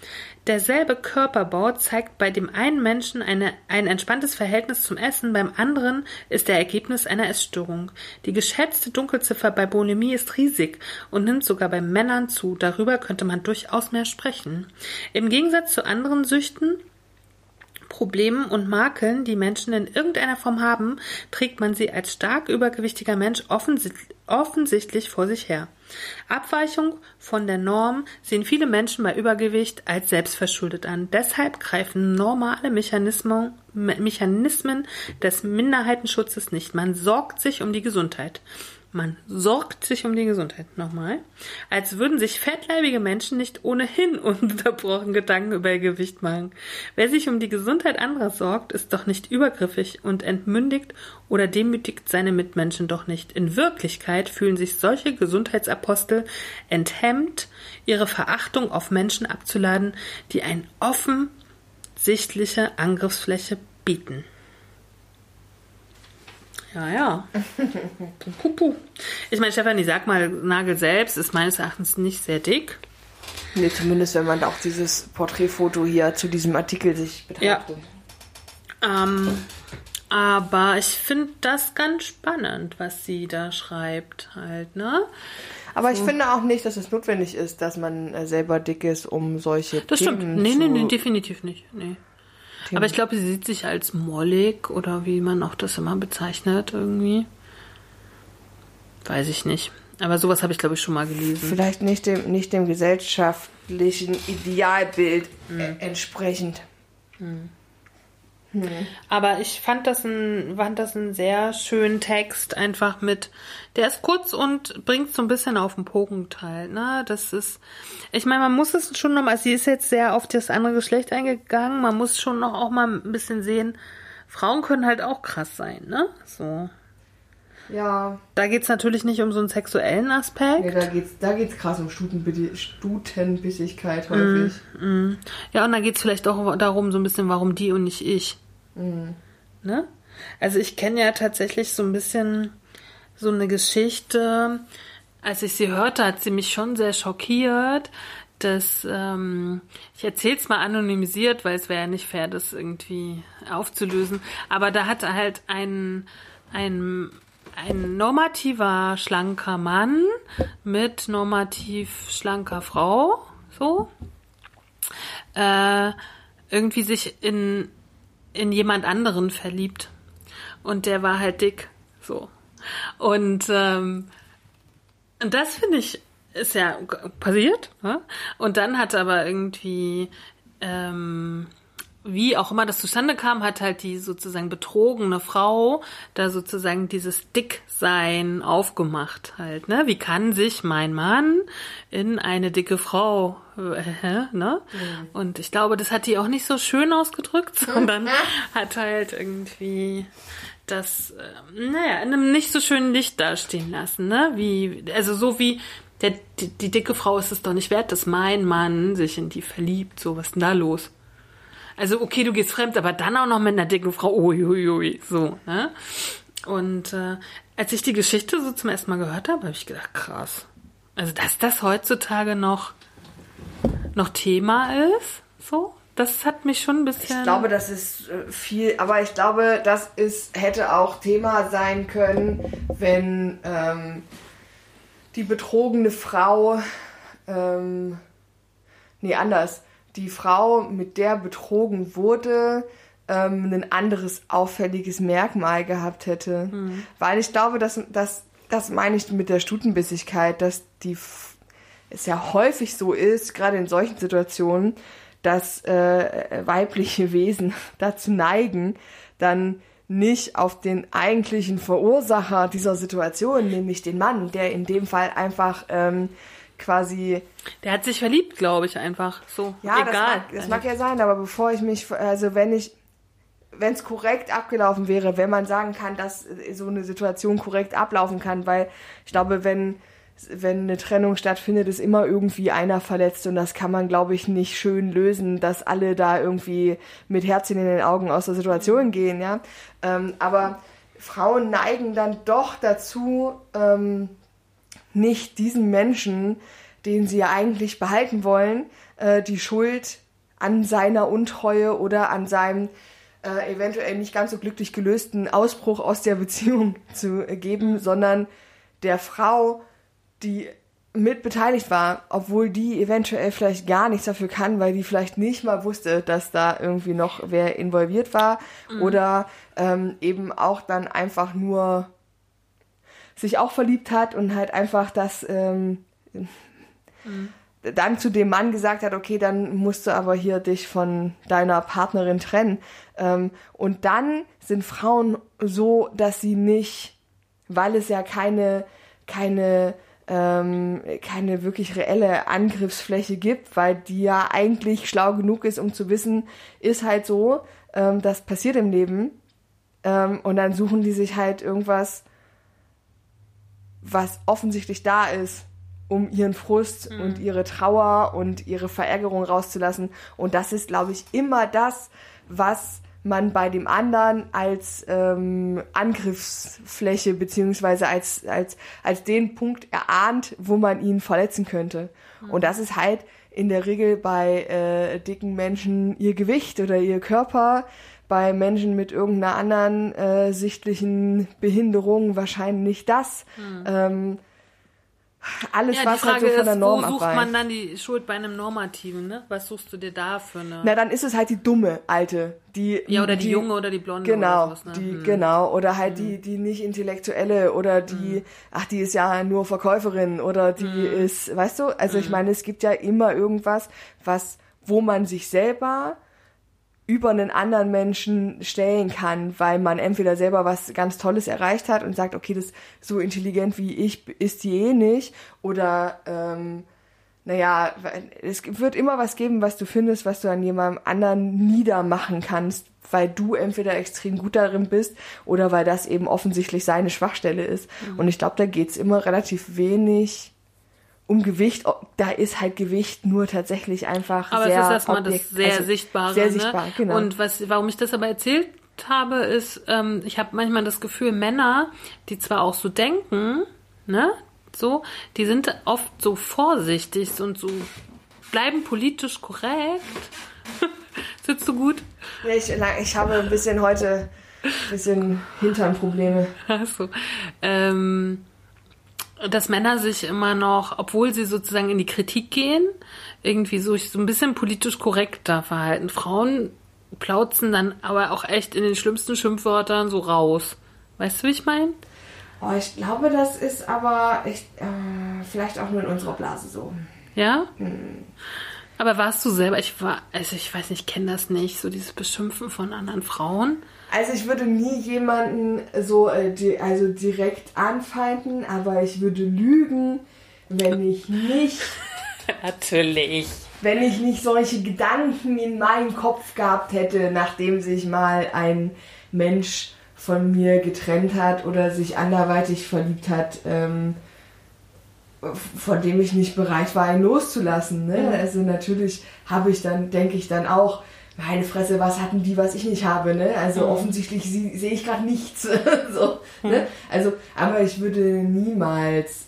Derselbe Körperbau zeigt bei dem einen Menschen eine, ein entspanntes Verhältnis zum Essen, beim anderen ist der Ergebnis einer Essstörung. Die geschätzte Dunkelziffer bei Bulimie ist riesig und nimmt sogar bei Männern zu. Darüber könnte man durchaus mehr sprechen. Im Gegensatz zu anderen Süchten Problemen und Makeln, die Menschen in irgendeiner Form haben, trägt man sie als stark übergewichtiger Mensch offensichtlich vor sich her. Abweichung von der Norm sehen viele Menschen bei Übergewicht als selbstverschuldet an. Deshalb greifen normale Mechanismen, Mechanismen des Minderheitenschutzes nicht. Man sorgt sich um die Gesundheit. Man sorgt sich um die Gesundheit. Nochmal. Als würden sich fettleibige Menschen nicht ohnehin ununterbrochen Gedanken über ihr Gewicht machen. Wer sich um die Gesundheit anderer sorgt, ist doch nicht übergriffig und entmündigt oder demütigt seine Mitmenschen doch nicht. In Wirklichkeit fühlen sich solche Gesundheitsapostel enthemmt, ihre Verachtung auf Menschen abzuladen, die eine offensichtliche Angriffsfläche bieten. Ja, ja. puh, puh. Ich meine, Stefanie, sag mal, Nagel selbst ist meines Erachtens nicht sehr dick. Nee, zumindest wenn man auch dieses Porträtfoto hier zu diesem Artikel sich betrachtet. Ja. Ähm, aber ich finde das ganz spannend, was sie da schreibt, halt, ne? Aber ich finde auch nicht, dass es notwendig ist, dass man äh, selber dick ist, um solche das Themen stimmt. Nee, nee, nee, definitiv nicht. Nee. Thema. Aber ich glaube, sie sieht sich als mollig oder wie man auch das immer bezeichnet irgendwie. Weiß ich nicht. Aber sowas habe ich, glaube ich, schon mal gelesen. Vielleicht nicht dem, nicht dem gesellschaftlichen Idealbild mhm. entsprechend. Hm. Hm. Aber ich fand das, ein, fand das einen sehr schönen Text, einfach mit, der ist kurz und bringt so ein bisschen auf den Punkt halt, ne? Das ist, ich meine, man muss es schon noch mal, sie ist jetzt sehr auf das andere Geschlecht eingegangen, man muss schon noch auch mal ein bisschen sehen, Frauen können halt auch krass sein, ne? So. Ja. Da geht es natürlich nicht um so einen sexuellen Aspekt. Nee, da geht's, da geht's krass um Stutenbissigkeit häufig. Mm, mm. Ja, und da geht es vielleicht auch darum, so ein bisschen, warum die und nicht ich. Mm. Ne? Also ich kenne ja tatsächlich so ein bisschen so eine Geschichte. Als ich sie hörte, hat sie mich schon sehr schockiert. Dass, ähm, ich erzähle es mal anonymisiert, weil es wäre ja nicht fair, das irgendwie aufzulösen. Aber da hat halt ein, ein ein normativer, schlanker Mann mit normativ schlanker Frau, so, äh, irgendwie sich in, in jemand anderen verliebt. Und der war halt dick, so. Und, ähm, das finde ich, ist ja passiert. Ne? Und dann hat aber irgendwie, ähm, wie auch immer das zustande kam, hat halt die sozusagen betrogene Frau da sozusagen dieses Dicksein aufgemacht halt, ne? Wie kann sich mein Mann in eine dicke Frau, äh, ne? Mhm. Und ich glaube, das hat die auch nicht so schön ausgedrückt, sondern hat halt irgendwie das, äh, naja, in einem nicht so schönen Licht dastehen lassen, ne? Wie, also so wie der, die, die dicke Frau ist es doch nicht wert, dass mein Mann sich in die verliebt. So, was ist denn da los? Also okay, du gehst fremd, aber dann auch noch mit einer dicken Frau. Uiuiui, so. Ne? Und äh, als ich die Geschichte so zum ersten Mal gehört habe, habe ich gedacht, krass. Also dass das heutzutage noch noch Thema ist, so. Das hat mich schon ein bisschen. Ich glaube, das ist äh, viel, aber ich glaube, das ist, hätte auch Thema sein können, wenn ähm, die betrogene Frau, ähm, nee, anders, die Frau, mit der betrogen wurde, ähm, ein anderes auffälliges Merkmal gehabt hätte. Mhm. Weil ich glaube, dass, dass das meine ich mit der Stutenbissigkeit, dass die es ja häufig so ist, gerade in solchen Situationen, dass äh, weibliche Wesen dazu neigen, dann nicht auf den eigentlichen Verursacher dieser Situation, nämlich den Mann, der in dem Fall einfach ähm, quasi. Der hat sich verliebt, glaube ich, einfach. So. Ja, Egal. Das, mag, das mag ja sein, aber bevor ich mich, also wenn ich, wenn es korrekt abgelaufen wäre, wenn man sagen kann, dass so eine Situation korrekt ablaufen kann, weil ich glaube, wenn wenn eine Trennung stattfindet, ist immer irgendwie einer verletzt und das kann man, glaube ich, nicht schön lösen, dass alle da irgendwie mit Herzchen in den Augen aus der Situation gehen, ja. Ähm, aber Frauen neigen dann doch dazu, ähm, nicht diesen Menschen, den sie ja eigentlich behalten wollen, äh, die Schuld an seiner Untreue oder an seinem äh, eventuell nicht ganz so glücklich gelösten Ausbruch aus der Beziehung zu geben, sondern der Frau, die mit beteiligt war, obwohl die eventuell vielleicht gar nichts dafür kann, weil die vielleicht nicht mal wusste, dass da irgendwie noch wer involviert war mhm. oder ähm, eben auch dann einfach nur sich auch verliebt hat und halt einfach das ähm, mhm. dann zu dem Mann gesagt hat, okay, dann musst du aber hier dich von deiner Partnerin trennen. Ähm, und dann sind Frauen so, dass sie nicht, weil es ja keine, keine ähm, keine wirklich reelle Angriffsfläche gibt, weil die ja eigentlich schlau genug ist, um zu wissen, ist halt so, ähm, das passiert im Leben. Ähm, und dann suchen die sich halt irgendwas was offensichtlich da ist, um ihren Frust mhm. und ihre Trauer und ihre Verärgerung rauszulassen. Und das ist, glaube ich, immer das, was man bei dem anderen als ähm, Angriffsfläche beziehungsweise als, als, als den Punkt erahnt, wo man ihn verletzen könnte. Mhm. Und das ist halt in der Regel bei äh, dicken Menschen ihr Gewicht oder ihr Körper, bei Menschen mit irgendeiner anderen äh, sichtlichen Behinderung wahrscheinlich das. Hm. Ähm, alles, ja, was halt so von der Norm ist, Wo sucht abweicht. man dann die Schuld bei einem Normativen, ne? Was suchst du dir da für eine... Na, dann ist es halt die dumme Alte, die... Ja, oder die, die junge oder die blonde genau, oder sowas, ne? Die, hm. Genau, oder halt hm. die, die nicht intellektuelle oder die, hm. ach, die ist ja nur Verkäuferin oder die hm. ist, weißt du? Also ich hm. meine, es gibt ja immer irgendwas, was, wo man sich selber über einen anderen Menschen stellen kann, weil man entweder selber was ganz Tolles erreicht hat und sagt, okay, das so intelligent wie ich ist die eh nicht, oder ähm, naja, es wird immer was geben, was du findest, was du an jemandem anderen niedermachen kannst, weil du entweder extrem gut darin bist oder weil das eben offensichtlich seine Schwachstelle ist. Mhm. Und ich glaube, da geht's immer relativ wenig um Gewicht, da ist halt Gewicht nur tatsächlich einfach aber sehr es ist erstmal das sehr also sichtbare. Sehr ne? sichtbar, genau. Und was, warum ich das aber erzählt habe, ist, ähm, ich habe manchmal das Gefühl, Männer, die zwar auch so denken, ne, so, die sind oft so vorsichtig und so bleiben politisch korrekt. Sitzt du gut? Ja, ich, ich habe ein bisschen heute ein bisschen Hinternprobleme. Achso. Ähm, dass Männer sich immer noch, obwohl sie sozusagen in die Kritik gehen, irgendwie so, so ein bisschen politisch korrekter verhalten. Frauen plauzen dann aber auch echt in den schlimmsten Schimpfwörtern so raus. Weißt du, wie ich meine? Oh, ich glaube, das ist aber ich, äh, vielleicht auch nur in unserer Blase so. Ja? Hm. Aber warst du selber, ich war, also ich weiß nicht, ich kenne das nicht, so dieses Beschimpfen von anderen Frauen. Also ich würde nie jemanden so äh, also direkt anfeinden, aber ich würde lügen, wenn ich nicht. Natürlich. Wenn ich nicht solche Gedanken in meinem Kopf gehabt hätte, nachdem sich mal ein Mensch von mir getrennt hat oder sich anderweitig verliebt hat, ähm, von dem ich nicht bereit war, ihn loszulassen. Ne? Mhm. Also natürlich habe ich dann, denke ich dann auch, meine Fresse, was hatten die, was ich nicht habe, ne? Also mhm. offensichtlich sehe ich gerade nichts. so, mhm. ne? Also, aber ich würde niemals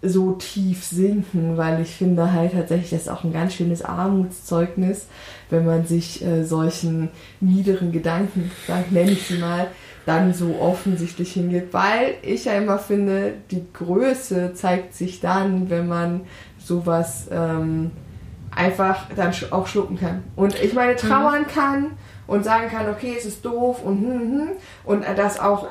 so tief sinken, weil ich finde halt tatsächlich, das ist auch ein ganz schönes Armutszeugnis, wenn man sich äh, solchen niederen Gedanken, nenne ich sie mal, dann so offensichtlich hingeht, weil ich ja immer finde, die Größe zeigt sich dann, wenn man sowas ähm, einfach dann auch schlucken kann. Und ich meine, trauern mhm. kann und sagen kann, okay, es ist doof und hm, hm, und das auch äh,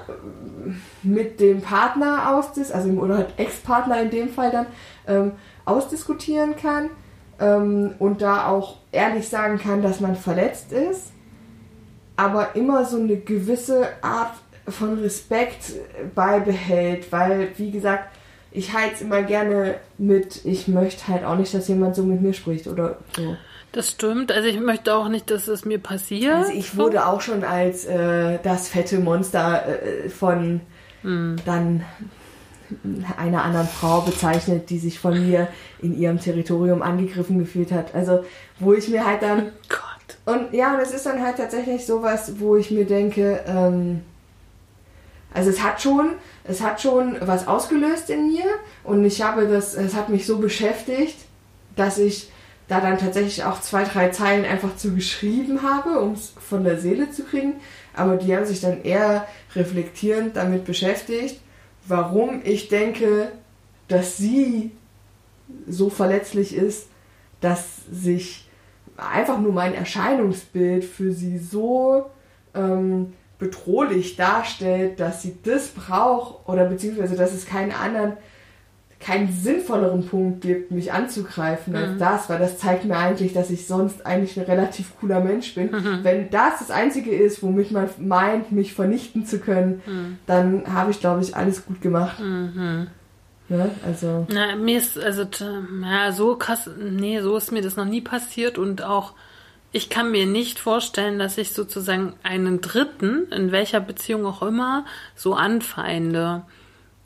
mit dem Partner ausdis, also oder halt Ex-Partner in dem Fall dann ähm, ausdiskutieren kann ähm, und da auch ehrlich sagen kann, dass man verletzt ist, aber immer so eine gewisse Art von Respekt beibehält, weil wie gesagt, ich heiz immer gerne mit, ich möchte halt auch nicht, dass jemand so mit mir spricht oder so. Das stimmt. Also ich möchte auch nicht, dass es mir passiert. Also ich wurde auch schon als äh, das fette Monster äh, von hm. dann einer anderen Frau bezeichnet, die sich von mir in ihrem Territorium angegriffen gefühlt hat. Also wo ich mir halt dann... Gott. Und ja, das ist dann halt tatsächlich sowas, wo ich mir denke, ähm, also es hat schon, es hat schon was ausgelöst in mir und ich habe das, es hat mich so beschäftigt, dass ich da dann tatsächlich auch zwei, drei Zeilen einfach zu geschrieben habe, um es von der Seele zu kriegen. Aber die haben sich dann eher reflektierend damit beschäftigt, warum ich denke, dass sie so verletzlich ist, dass sich einfach nur mein Erscheinungsbild für sie so ähm, bedrohlich darstellt, dass sie das braucht oder beziehungsweise dass es keinen anderen, keinen sinnvolleren Punkt gibt, mich anzugreifen als mhm. das, weil das zeigt mir eigentlich, dass ich sonst eigentlich ein relativ cooler Mensch bin. Mhm. Wenn das das Einzige ist, womit man meint, mich vernichten zu können, mhm. dann habe ich, glaube ich, alles gut gemacht. Mhm. Ne? Also. Na, mir ist, also, ja, so krass, nee, so ist mir das noch nie passiert und auch, ich kann mir nicht vorstellen, dass ich sozusagen einen Dritten, in welcher Beziehung auch immer, so anfeinde.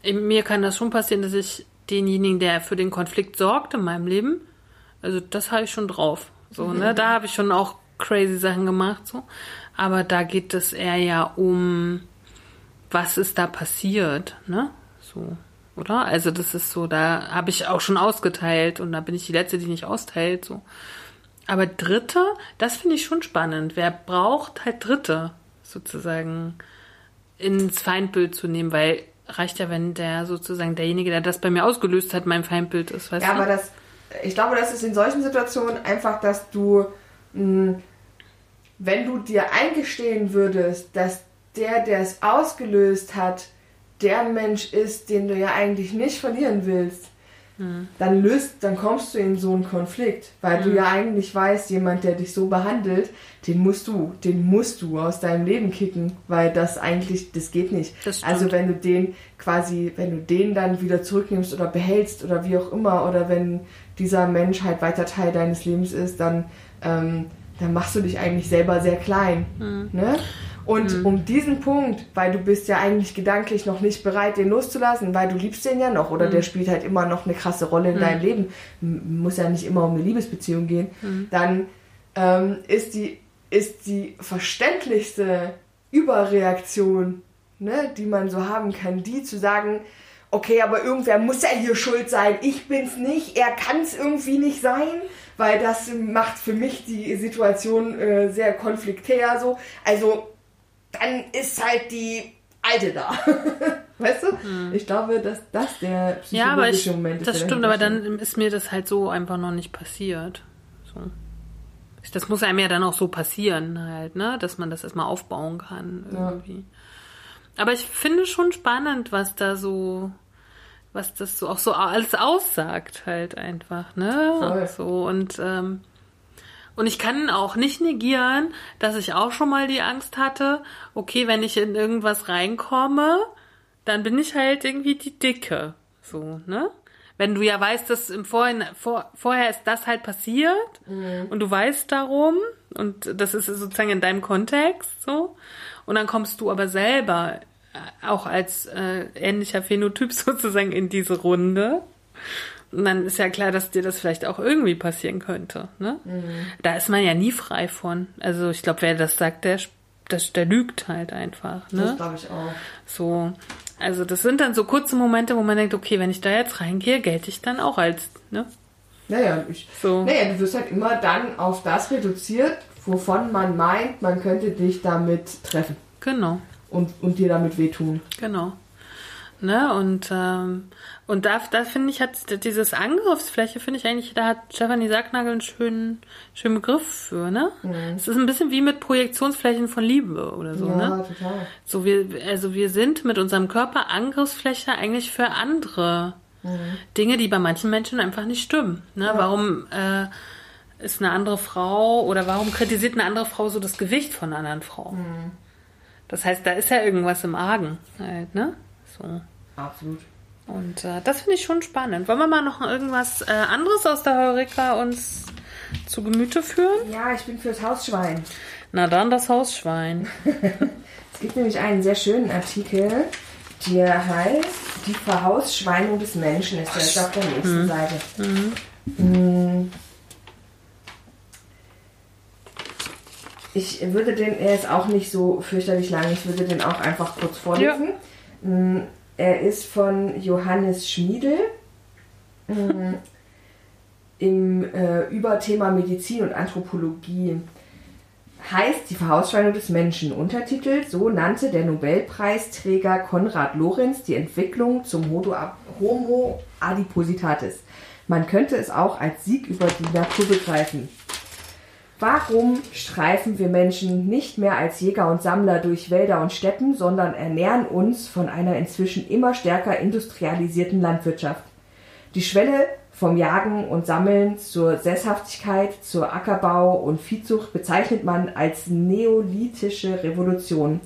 Mir kann das schon passieren, dass ich denjenigen, der für den Konflikt sorgt in meinem Leben, also das habe ich schon drauf. So, ne? Da habe ich schon auch crazy Sachen gemacht, so. Aber da geht es eher ja um, was ist da passiert, ne? So, oder? Also das ist so, da habe ich auch schon ausgeteilt und da bin ich die Letzte, die nicht austeilt, so. Aber Dritte, das finde ich schon spannend. Wer braucht halt Dritte sozusagen ins Feindbild zu nehmen, weil reicht ja, wenn der sozusagen derjenige, der das bei mir ausgelöst hat, mein Feindbild ist, weißt ja, du? Ja, aber das, ich glaube, das ist in solchen Situationen einfach, dass du, mh, hm, wenn du dir eingestehen würdest, dass der, der es ausgelöst hat, der Mensch ist, den du ja eigentlich nicht verlieren willst, dann löst, dann kommst du in so einen Konflikt, weil du ja eigentlich weißt, jemand, der dich so behandelt, den musst du, den musst du aus deinem Leben kicken, weil das eigentlich, das geht nicht. Das also wenn du den quasi, wenn du den dann wieder zurücknimmst oder behältst oder wie auch immer, oder wenn dieser Mensch halt weiter Teil deines Lebens ist, dann, ähm, dann machst du dich eigentlich selber sehr klein. Ne? Und um diesen Punkt, weil du bist ja eigentlich gedanklich noch nicht bereit, den loszulassen, weil du liebst den ja noch oder der spielt halt immer noch eine krasse Rolle in deinem Leben, muss ja nicht immer um eine Liebesbeziehung gehen, dann ähm, ist, die, ist die verständlichste Überreaktion, ne, die man so haben kann, die zu sagen, okay, aber irgendwer muss ja hier schuld sein, ich bin's nicht, er kann's irgendwie nicht sein, weil das macht für mich die Situation äh, sehr konfliktär so. Also dann ist halt die Alte da. weißt du? Ich glaube, dass das der psychologische Ja, aber ich, Moment ist. das stimmt, aber dann ist mir das halt so einfach noch nicht passiert. So. Das muss einem ja dann auch so passieren halt, ne, dass man das erstmal aufbauen kann irgendwie. Aber ich finde schon spannend, was da so, was das so auch so alles aussagt halt einfach, ne, Voll. so und ähm, und ich kann auch nicht negieren, dass ich auch schon mal die Angst hatte, okay, wenn ich in irgendwas reinkomme, dann bin ich halt irgendwie die Dicke. So, ne? Wenn du ja weißt, dass im Vorhin, vor, vorher ist das halt passiert und du weißt darum und das ist sozusagen in deinem Kontext so und dann kommst du aber selber äh, auch als äh, ähnlicher Phänotyp sozusagen in diese Runde dann ist ja klar, dass dir das vielleicht auch irgendwie passieren könnte. Ne? Da ist man ja nie frei von. Also ich glaube, wer das sagt, der, das, der lügt halt einfach. Das Ne? glaube ich auch. So. Also das sind dann so kurze Momente, wo man denkt, okay, wenn ich da jetzt reingehe, gelte ich dann auch als, ne? Naja, ich, So. naja, du wirst halt immer dann auf das reduziert, wovon man meint, man könnte dich damit treffen Genau, und, und dir damit wehtun. genau. Ne? Und, ähm, und da, da finde ich, hat dieses Angriffsfläche, finde ich eigentlich, da hat Stefanie Sacknagel einen schönen, schönen Begriff für, ne? Es ist ein bisschen wie mit Projektionsflächen von Liebe oder so, ja, ne? total. So, wir, also wir sind mit unserem Körper Angriffsfläche eigentlich für andere Dinge, die bei manchen Menschen einfach nicht stimmen. Ne? Warum äh, ist eine andere Frau oder warum kritisiert eine andere Frau so das Gewicht von einer anderen Frau? Das heißt, da ist ja irgendwas im Argen halt, ne? So. Absolut. Und äh, das finde ich schon spannend. Wollen wir mal noch irgendwas äh, anderes aus der Heureka uns zu Gemüte führen? Ja, ich bin fürs Hausschwein. Na dann das Hausschwein. Es gibt nämlich einen sehr schönen Artikel, der heißt Die Verhausschweinung des Menschen, ist der jetzt auf der nächsten Seite. Mm. Ich würde den, er ist auch nicht so fürchterlich lang, ich würde den auch einfach kurz vorlesen. Mm, Er ist von Johannes Schmiedel mm, im äh, Überthema Medizin und Anthropologie heißt die Verhausschweinung des Menschen. Untertitel, so nannte der Nobelpreisträger Konrad Lorenz die Entwicklung zum Homo adipositatis. Man könnte es auch als Sieg über die Natur begreifen. Warum streifen wir Menschen nicht mehr als Jäger und Sammler durch Wälder und Steppen, sondern ernähren uns von einer inzwischen immer stärker industrialisierten Landwirtschaft? Die Schwelle vom Jagen und Sammeln zur Sesshaftigkeit, zur Ackerbau und Viehzucht bezeichnet man als neolithische Revolution.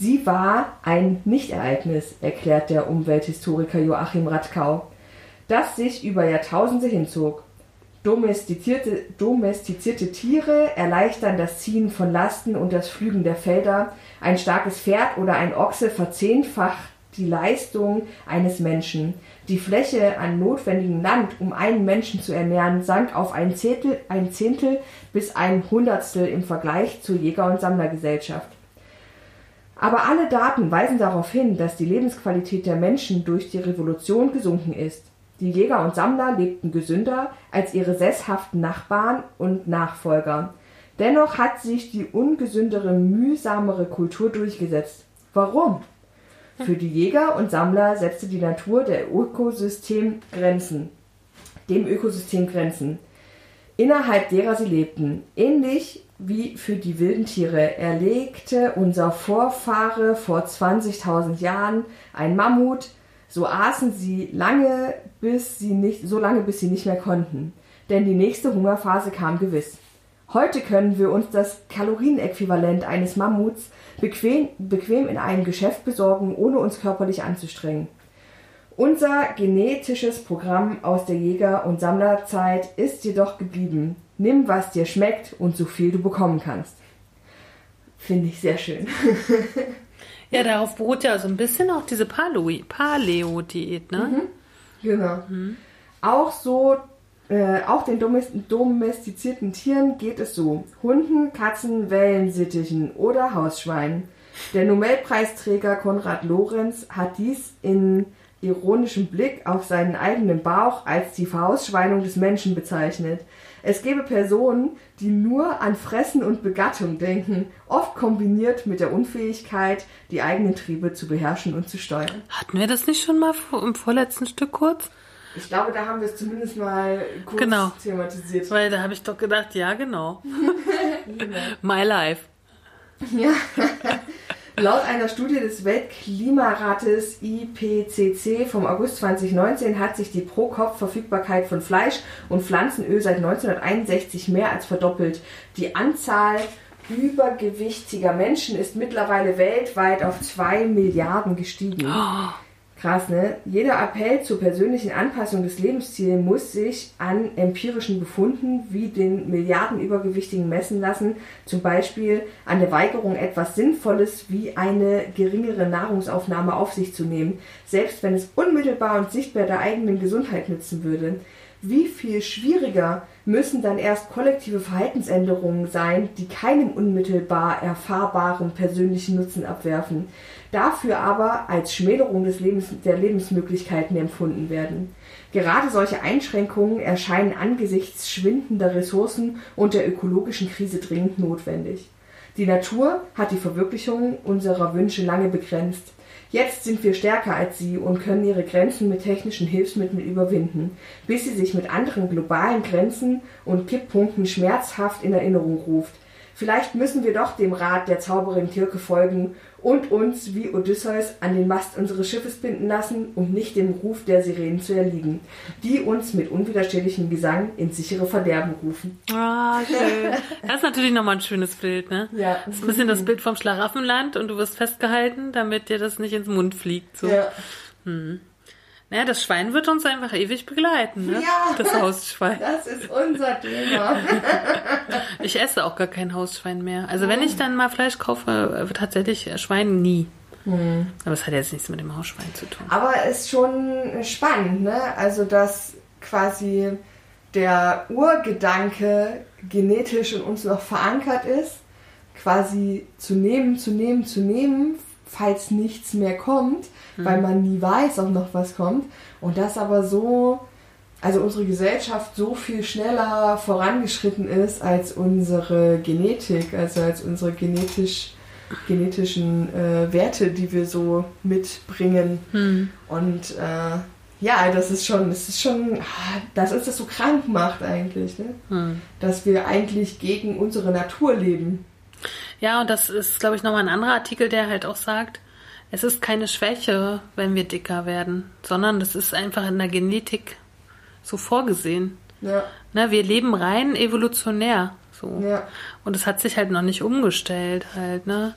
Sie war ein Nichtereignis, erklärt der Umwelthistoriker Joachim Radkau, das sich über Jahrtausende hinzog. Domestizierte, domestizierte Tiere erleichtern das Ziehen von Lasten und das Pflügen der Felder. Ein starkes Pferd oder ein Ochse verzehnfacht die Leistung eines Menschen. Die Fläche an notwendigem Land, um einen Menschen zu ernähren, sank auf ein Zehntel, ein Zehntel bis ein Hundertstel im Vergleich zur Jäger- und Sammlergesellschaft. Aber alle Daten weisen darauf hin, dass die Lebensqualität der Menschen durch die Revolution gesunken ist. Die Jäger und Sammler lebten gesünder als ihre sesshaften Nachbarn und Nachfolger. Dennoch hat sich die ungesündere, mühsamere Kultur durchgesetzt. Warum? Für die Jäger und Sammler setzte die Natur der Ökosystem Grenzen, dem Ökosystem Grenzen, innerhalb derer sie lebten. Ähnlich wie für die wilden Tiere erlegte unser Vorfahre vor 20.000 Jahren ein Mammut So aßen sie lange, bis sie nicht, so lange, bis sie nicht mehr konnten. Denn die nächste Hungerphase kam gewiss. Heute können wir uns das Kalorienäquivalent eines Mammuts bequem, bequem in einem Geschäft besorgen, ohne uns körperlich anzustrengen. Unser genetisches Programm aus der Jäger- und Sammlerzeit ist jedoch geblieben. Nimm, was dir schmeckt und so viel du bekommen kannst. Finde ich sehr schön. Ja, darauf beruht ja so ein bisschen auch diese Paleo-Diät, ne? Mhm. Genau. Auch so, äh, auch den domest- domestizierten Tieren geht es so. Hunden, Katzen, Wellensittichen oder Hausschweinen. Der Nobelpreisträger Konrad Lorenz hat dies in ironischem Blick auf seinen eigenen Bauch als die Verausschweinung des Menschen bezeichnet. Es gäbe Personen, die nur an Fressen und Begattung denken, oft kombiniert mit der Unfähigkeit, die eigenen Triebe zu beherrschen und zu steuern. Hatten wir das nicht schon mal im vorletzten Stück kurz? Ich glaube, da haben wir es zumindest mal kurz Genau. thematisiert. Weil da habe ich doch gedacht, ja, genau. My life. Ja. Laut einer Studie des Weltklimarates IPCC vom August 2019 hat sich die Pro-Kopf-Verfügbarkeit von Fleisch und Pflanzenöl seit 1961 mehr als verdoppelt. Die Anzahl übergewichtiger Menschen ist mittlerweile weltweit auf 2 Milliarden gestiegen. Krass, ne? Jeder Appell zur persönlichen Anpassung des Lebensstils muss sich an empirischen Befunden wie den Milliarden Übergewichtigen messen lassen, zum Beispiel an der Weigerung, etwas Sinnvolles wie eine geringere Nahrungsaufnahme auf sich zu nehmen, selbst wenn es unmittelbar und sichtbar der eigenen Gesundheit nützen würde. Wie viel schwieriger müssen dann erst kollektive Verhaltensänderungen sein, die keinen unmittelbar erfahrbaren persönlichen Nutzen abwerfen, dafür aber als Schmälerung des Lebens, der Lebensmöglichkeiten empfunden werden. Gerade solche Einschränkungen erscheinen angesichts schwindender Ressourcen und der ökologischen Krise dringend notwendig. Die Natur hat die Verwirklichung unserer Wünsche lange begrenzt. Jetzt sind wir stärker als sie und können ihre Grenzen mit technischen Hilfsmitteln überwinden, bis sie sich mit anderen globalen Grenzen und Kipppunkten schmerzhaft in Erinnerung ruft. Vielleicht müssen wir doch dem Rat der Zauberin Kirke folgen und uns wie Odysseus an den Mast unseres Schiffes binden lassen, um nicht dem Ruf der Sirenen zu erliegen, die uns mit unwiderstehlichem Gesang ins sichere Verderben rufen. Ah, schön. Das ist natürlich nochmal ein schönes Bild, ne? Ja. Das ist ein bisschen das Bild vom Schlaraffenland und du wirst festgehalten, damit dir das nicht ins Mund fliegt. So. Ja. Naja, das Schwein wird uns einfach ewig begleiten, ne? Ja. Das Hausschwein. Das ist unser Thema. Ich esse auch gar kein Hausschwein mehr. Also wenn ich dann mal Fleisch kaufe, äh, tatsächlich äh, Schwein nie. Hm. Aber es hat jetzt nichts mit dem Hausschwein zu tun. Aber es ist schon spannend, ne? Also, dass quasi der Urgedanke genetisch in uns noch verankert ist, quasi zu nehmen, zu nehmen, zu nehmen, falls nichts mehr kommt, weil man nie weiß, ob noch was kommt. Und das aber so, also unsere Gesellschaft so viel schneller vorangeschritten ist als unsere Genetik, also als unsere genetisch genetischen äh, Werte, die wir so mitbringen. Hm. Und äh, ja, das ist schon, das ist schon, ah, dass uns das so krank macht eigentlich, ne? Hm. dass wir eigentlich gegen unsere Natur leben. Ja, und das ist, glaube ich, nochmal ein anderer Artikel, der halt auch sagt, es ist keine Schwäche, wenn wir dicker werden, sondern das ist einfach in der Genetik so vorgesehen. Ja, Ne, wir leben rein evolutionär. So. ja. Und es hat sich halt noch nicht umgestellt halt, ne?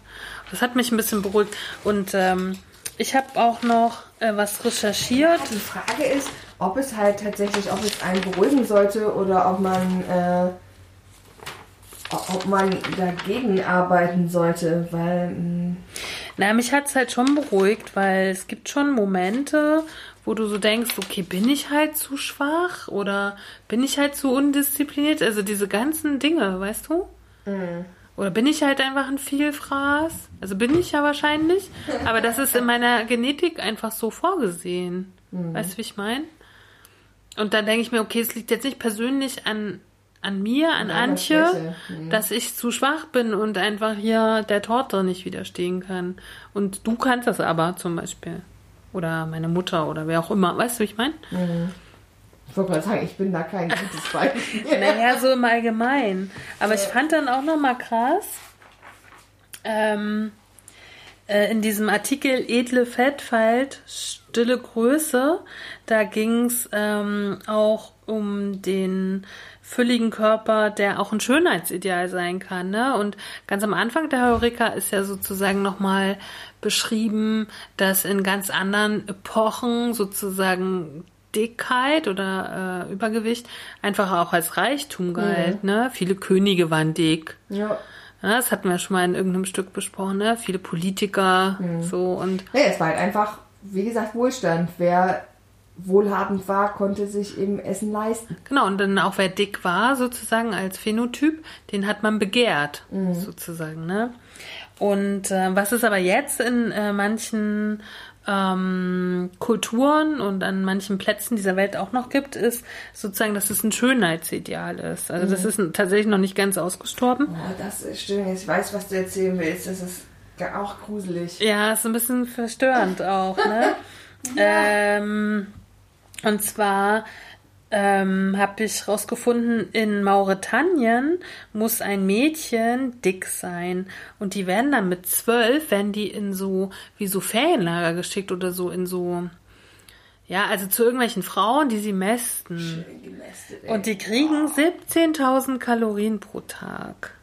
Das hat mich ein bisschen beruhigt. Und ähm, ich habe auch noch äh, was recherchiert. Die Frage ist, ob es halt tatsächlich, ob es einen beruhigen sollte oder ob man, äh, ob man dagegen arbeiten sollte, weil, mh, Na, mich hat's halt schon beruhigt, weil es gibt schon Momente, wo du so denkst, okay, bin ich halt zu schwach oder bin ich halt zu undiszipliniert? Also diese ganzen Dinge, weißt du? Oder bin ich halt einfach ein Vielfraß? Also bin ich ja wahrscheinlich, aber das ist in meiner Genetik einfach so vorgesehen. Weißt du, wie ich meine? Und dann denke ich mir, okay, es liegt jetzt nicht persönlich an, an mir, an Antje. Mhm. dass ich zu schwach bin und einfach hier der Torte nicht widerstehen kann. Und du kannst das aber zum Beispiel. Oder meine Mutter oder wer auch immer. Weißt du, wie ich meine? ich wollte gerade sagen, ich bin da kein gutes Beispiel. Naja, so im Allgemeinen. Aber ich fand dann auch noch mal krass, ähm, äh, in diesem Artikel Edle Fettfalt, stille Größe, da ging es ähm, auch um den fülligen Körper, der auch ein Schönheitsideal sein kann. Ne? Und ganz am Anfang der Heureka ist ja sozusagen nochmal beschrieben, dass in ganz anderen Epochen sozusagen Dickheit oder äh, Übergewicht einfach auch als Reichtum galt. Mhm. Ne? Viele Könige waren dick. Ja. ja. Das hatten wir schon mal in irgendeinem Stück besprochen. Ne? Viele Politiker mhm. so und. Ja, es war halt einfach, wie gesagt, Wohlstand. Wer wohlhabend war, konnte sich eben Essen leisten. Genau, und dann auch wer dick war, sozusagen als Phänotyp, den hat man begehrt, mhm. sozusagen. Ne? Und äh, was es aber jetzt in äh, manchen ähm, Kulturen und an manchen Plätzen dieser Welt auch noch gibt, ist sozusagen, dass es ein Schönheitsideal ist. Also mhm. das ist tatsächlich noch nicht ganz ausgestorben. Oh, das ist schön. Ich weiß, was du erzählen willst. Das ist auch gruselig. Ja, ist ein bisschen verstörend auch, ne? ja. ähm, und zwar ähm, habe ich rausgefunden, in Mauretanien muss ein Mädchen dick sein. Und die werden dann mit zwölf, werden die in so, wie so Ferienlager geschickt oder so in so, ja, also zu irgendwelchen Frauen, die sie mästen. Schön gemästet, ey. Und die kriegen 17.000 Kalorien pro Tag.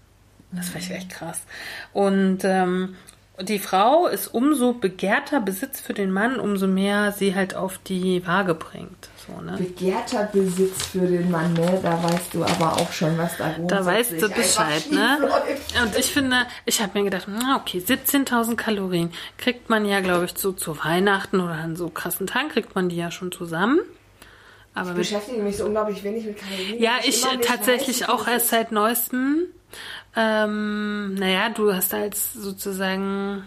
Das ich echt krass. Und ähm, die Frau ist umso begehrter Besitz für den Mann, umso mehr sie halt auf die Waage bringt. So, ne? Begehrter Besitz für den Mann, ne? Da weißt du aber auch schon, was da Da weißt du Bescheid, ne? Und ich finde, ich habe mir gedacht, na okay, 17.000 Kalorien kriegt man ja, glaube ich, so zu Weihnachten oder an so krassen Tagen kriegt man die ja schon zusammen. Aber ich beschäftige mich so unglaublich wenig mit Kalorien. Ja, ich, ich tatsächlich auch erst seit neuestem. Ähm, naja, du hast als sozusagen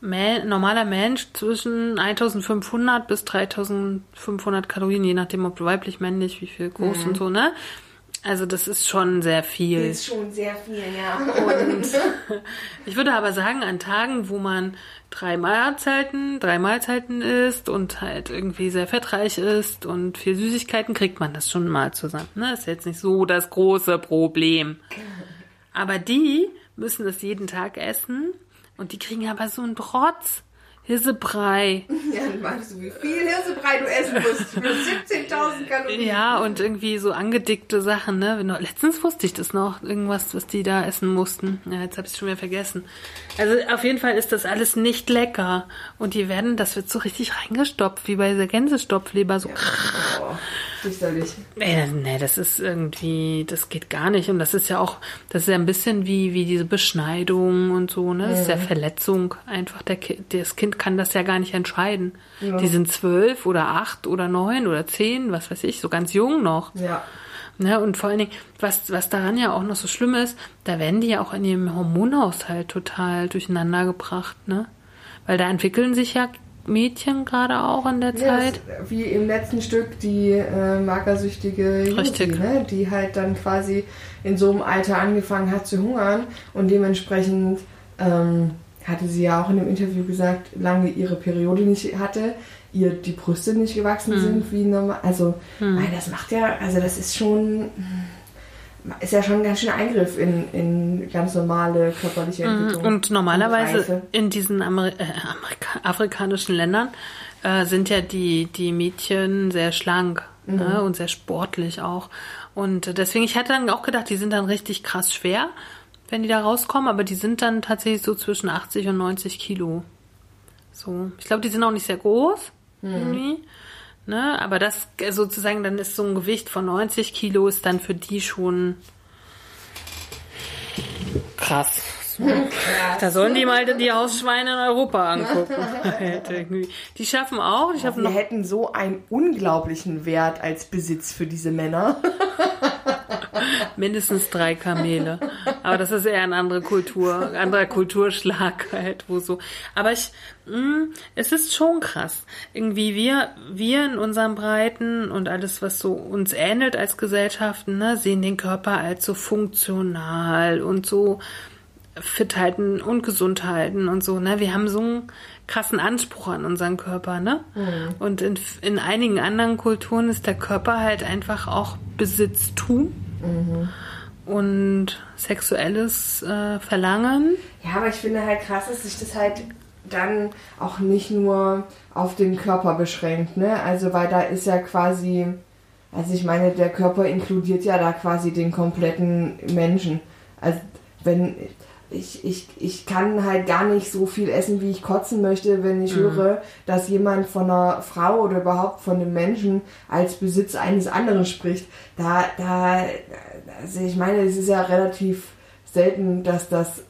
Man, normaler Mensch zwischen 1500 bis 3500 Kalorien, je nachdem, ob du weiblich, männlich, wie viel groß mhm. und so, ne? Also das ist schon sehr viel. Das ist schon sehr viel, ja. Und ich würde aber sagen, an Tagen, wo man drei Mahlzeiten, drei Mahlzeiten isst und halt irgendwie sehr fettreich ist und viel Süßigkeiten, kriegt man das schon mal zusammen. Ne? Ist jetzt nicht so das große Problem. Aber die müssen das jeden Tag essen und die kriegen aber so einen Trotz. Hirsebrei. Ja, dann weißt du, wie viel Hirsebrei du essen musst für 17.000 Kalorien. Ja, und irgendwie so angedickte Sachen, ne? Letztens wusste ich das noch, irgendwas, was die da essen mussten. Ja, jetzt habe ich es schon wieder vergessen. Also auf jeden Fall ist das alles nicht lecker. Und die werden, das wird so richtig reingestopft, wie bei der Gänsestopfleber, so. Ja. Fürchterlich. Nee, nee, das ist irgendwie, das geht gar nicht. Und das ist ja auch, das ist ja ein bisschen wie, wie diese Beschneidung und so, ne? Das ist ja mhm. Verletzung. Einfach, der, das Kind kann das ja gar nicht entscheiden. Ja. Die sind zwölf oder acht oder neun oder zehn, was weiß ich, so ganz jung noch. Ja. Ne, und vor allen Dingen, was, was daran ja auch noch so schlimm ist, da werden die ja auch in ihrem Hormonhaushalt total durcheinander gebracht, ne? Weil da entwickeln sich ja Mädchen gerade auch in der ja, Zeit. Wie im letzten Stück die äh, magersüchtige Juti, ne? die halt dann quasi in so einem Alter angefangen hat zu hungern und dementsprechend ähm, hatte sie ja auch in dem Interview gesagt, lange ihre Periode nicht hatte, ihr die Brüste nicht gewachsen hm. sind wie normal. Also, hm. das macht ja, also das ist schon ist ja schon ein ganz schön Eingriff in, in ganz normale körperliche mhm. Entwicklung. Und normalerweise und in diesen Ameri äh, afrikanischen Ländern äh, sind ja die, die Mädchen sehr schlank mhm. ne, und sehr sportlich auch. Und deswegen, ich hatte dann auch gedacht, die sind dann richtig krass schwer, wenn die da rauskommen, aber die sind dann tatsächlich so zwischen 80 und 90 Kilo. So. Ich glaube, die sind auch nicht sehr groß. Mhm. Irgendwie. Ne? Aber das sozusagen, dann ist so ein Gewicht von 90 Kilo ist dann für die schon krass. Da sollen die mal die Hausschweine in Europa angucken. die schaffen auch. Die schaffen Wir hätten so einen unglaublichen Wert als Besitz für diese Männer. Mindestens drei Kamele. Aber das ist eher eine andere Kultur, anderer Kulturschlag halt, wo so. Aber ich, mh, mm, es ist schon krass. Irgendwie wir, wir in unseren Breiten und alles, was so uns ähnelt als Gesellschaften, ne, sehen den Körper als so funktional und so fit halten und gesund halten und so, ne? Wir haben so einen krassen Anspruch an unseren Körper, ne? Mhm. Und in, in einigen anderen Kulturen ist der Körper halt einfach auch Besitztum. Mhm. und sexuelles äh, Verlangen. Ja, aber ich finde halt krass, dass sich das halt dann auch nicht nur auf den Körper beschränkt, ne? Also weil da ist ja quasi, also ich meine, der Körper inkludiert ja da quasi den kompletten Menschen. Also wenn ich, ich, ich kann halt gar nicht so viel essen, wie ich kotzen möchte, wenn ich mhm. höre, dass jemand von einer Frau oder überhaupt von einem Menschen als Besitz eines anderen spricht. Da, da, also ich meine, es ist ja relativ selten, dass das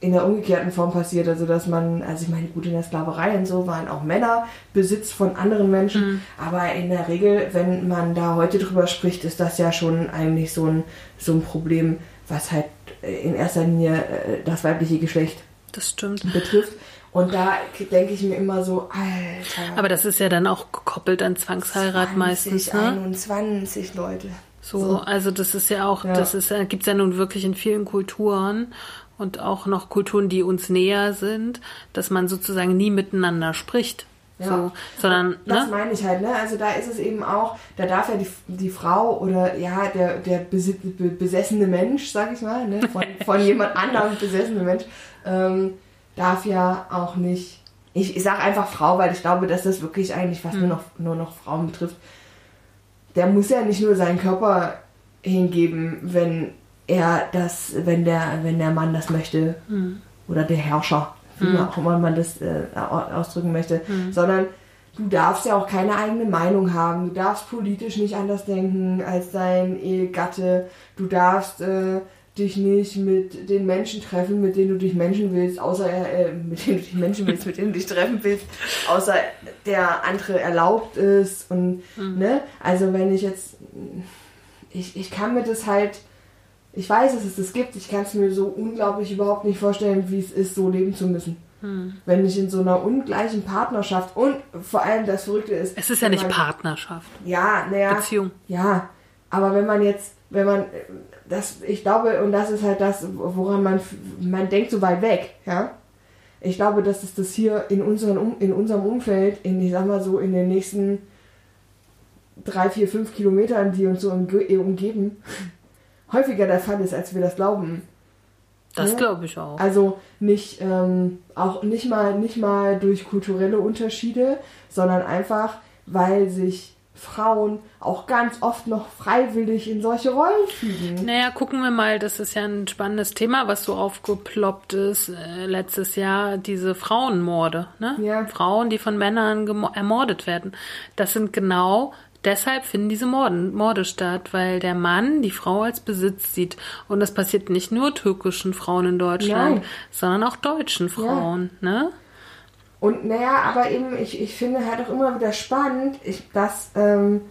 in der umgekehrten Form passiert. Also, dass man, also ich meine, gut, in der Sklaverei und so waren auch Männer Besitz von anderen Menschen. Mhm. Aber in der Regel, wenn man da heute drüber spricht, ist das ja schon eigentlich so ein, so ein Problem, was halt in erster Linie äh, das weibliche Geschlecht das stimmt. betrifft. Und da denke ich mir immer so, Alter. Aber das ist ja dann auch gekoppelt an Zwangsheirat 20, meistens. Ne? 21 Leute. So, so, also das ist ja auch, ja. das ist, äh, gibt es ja nun wirklich in vielen Kulturen und auch noch Kulturen, die uns näher sind, dass man sozusagen nie miteinander spricht. Ja. So, sondern, das ne? meine ich halt, ne? Also da ist es eben auch, da darf ja die, die Frau oder ja, der, der besessene Mensch, sag ich mal, ne? von, von jemand anderem besessene Mensch, ähm, darf ja auch nicht. Ich, ich sage einfach Frau, weil ich glaube, dass das wirklich eigentlich fast hm. nur, noch, nur noch Frauen betrifft. Der muss ja nicht nur seinen Körper hingeben, wenn er das, wenn der, wenn der Mann das möchte. Hm. Oder der Herrscher wie mhm. auch immer man das äh, ausdrücken möchte, mhm. sondern du darfst ja auch keine eigene Meinung haben. Du darfst politisch nicht anders denken als dein Ehegatte. Du darfst äh, dich nicht mit den Menschen treffen, mit denen du dich Menschen willst, außer äh, mit denen du dich Menschen willst, mit denen du dich treffen willst, außer der andere erlaubt ist und mhm. ne, also wenn ich jetzt ich, ich kann mir das halt ich weiß, dass es das gibt. Ich kann es mir so unglaublich überhaupt nicht vorstellen, wie es ist, so leben zu müssen. Hm. Wenn ich in so einer ungleichen Partnerschaft und vor allem das Verrückte ist. Es ist ja nicht man, Partnerschaft. Ja, naja. Beziehung. Ja, aber wenn man jetzt, wenn man, das, ich glaube, und das ist halt das, woran man, man denkt so weit weg, ja. Ich glaube, dass es das hier in, unseren, in unserem Umfeld, in, ich sag mal so, in den nächsten drei, vier, fünf Kilometern, die uns so umgeben, häufiger der Fall ist, als wir das glauben. Das ja? glaube ich auch. Also nicht ähm, auch nicht mal nicht mal durch kulturelle Unterschiede, sondern einfach, weil sich Frauen auch ganz oft noch freiwillig in solche Rollen fügen. Naja, gucken wir mal, das ist ja ein spannendes Thema, was so aufgeploppt ist äh, letztes Jahr, diese Frauenmorde. Ne? Ja. Frauen, die von Männern ermordet werden. Das sind genau Deshalb finden diese Morden, Morde statt, weil der Mann die Frau als Besitz sieht. Und das passiert nicht nur türkischen Frauen in Deutschland, Nein. sondern auch deutschen Frauen. Ja. Ne? Und naja, aber eben, ich, ich finde halt auch immer wieder spannend, ich, dass ähm,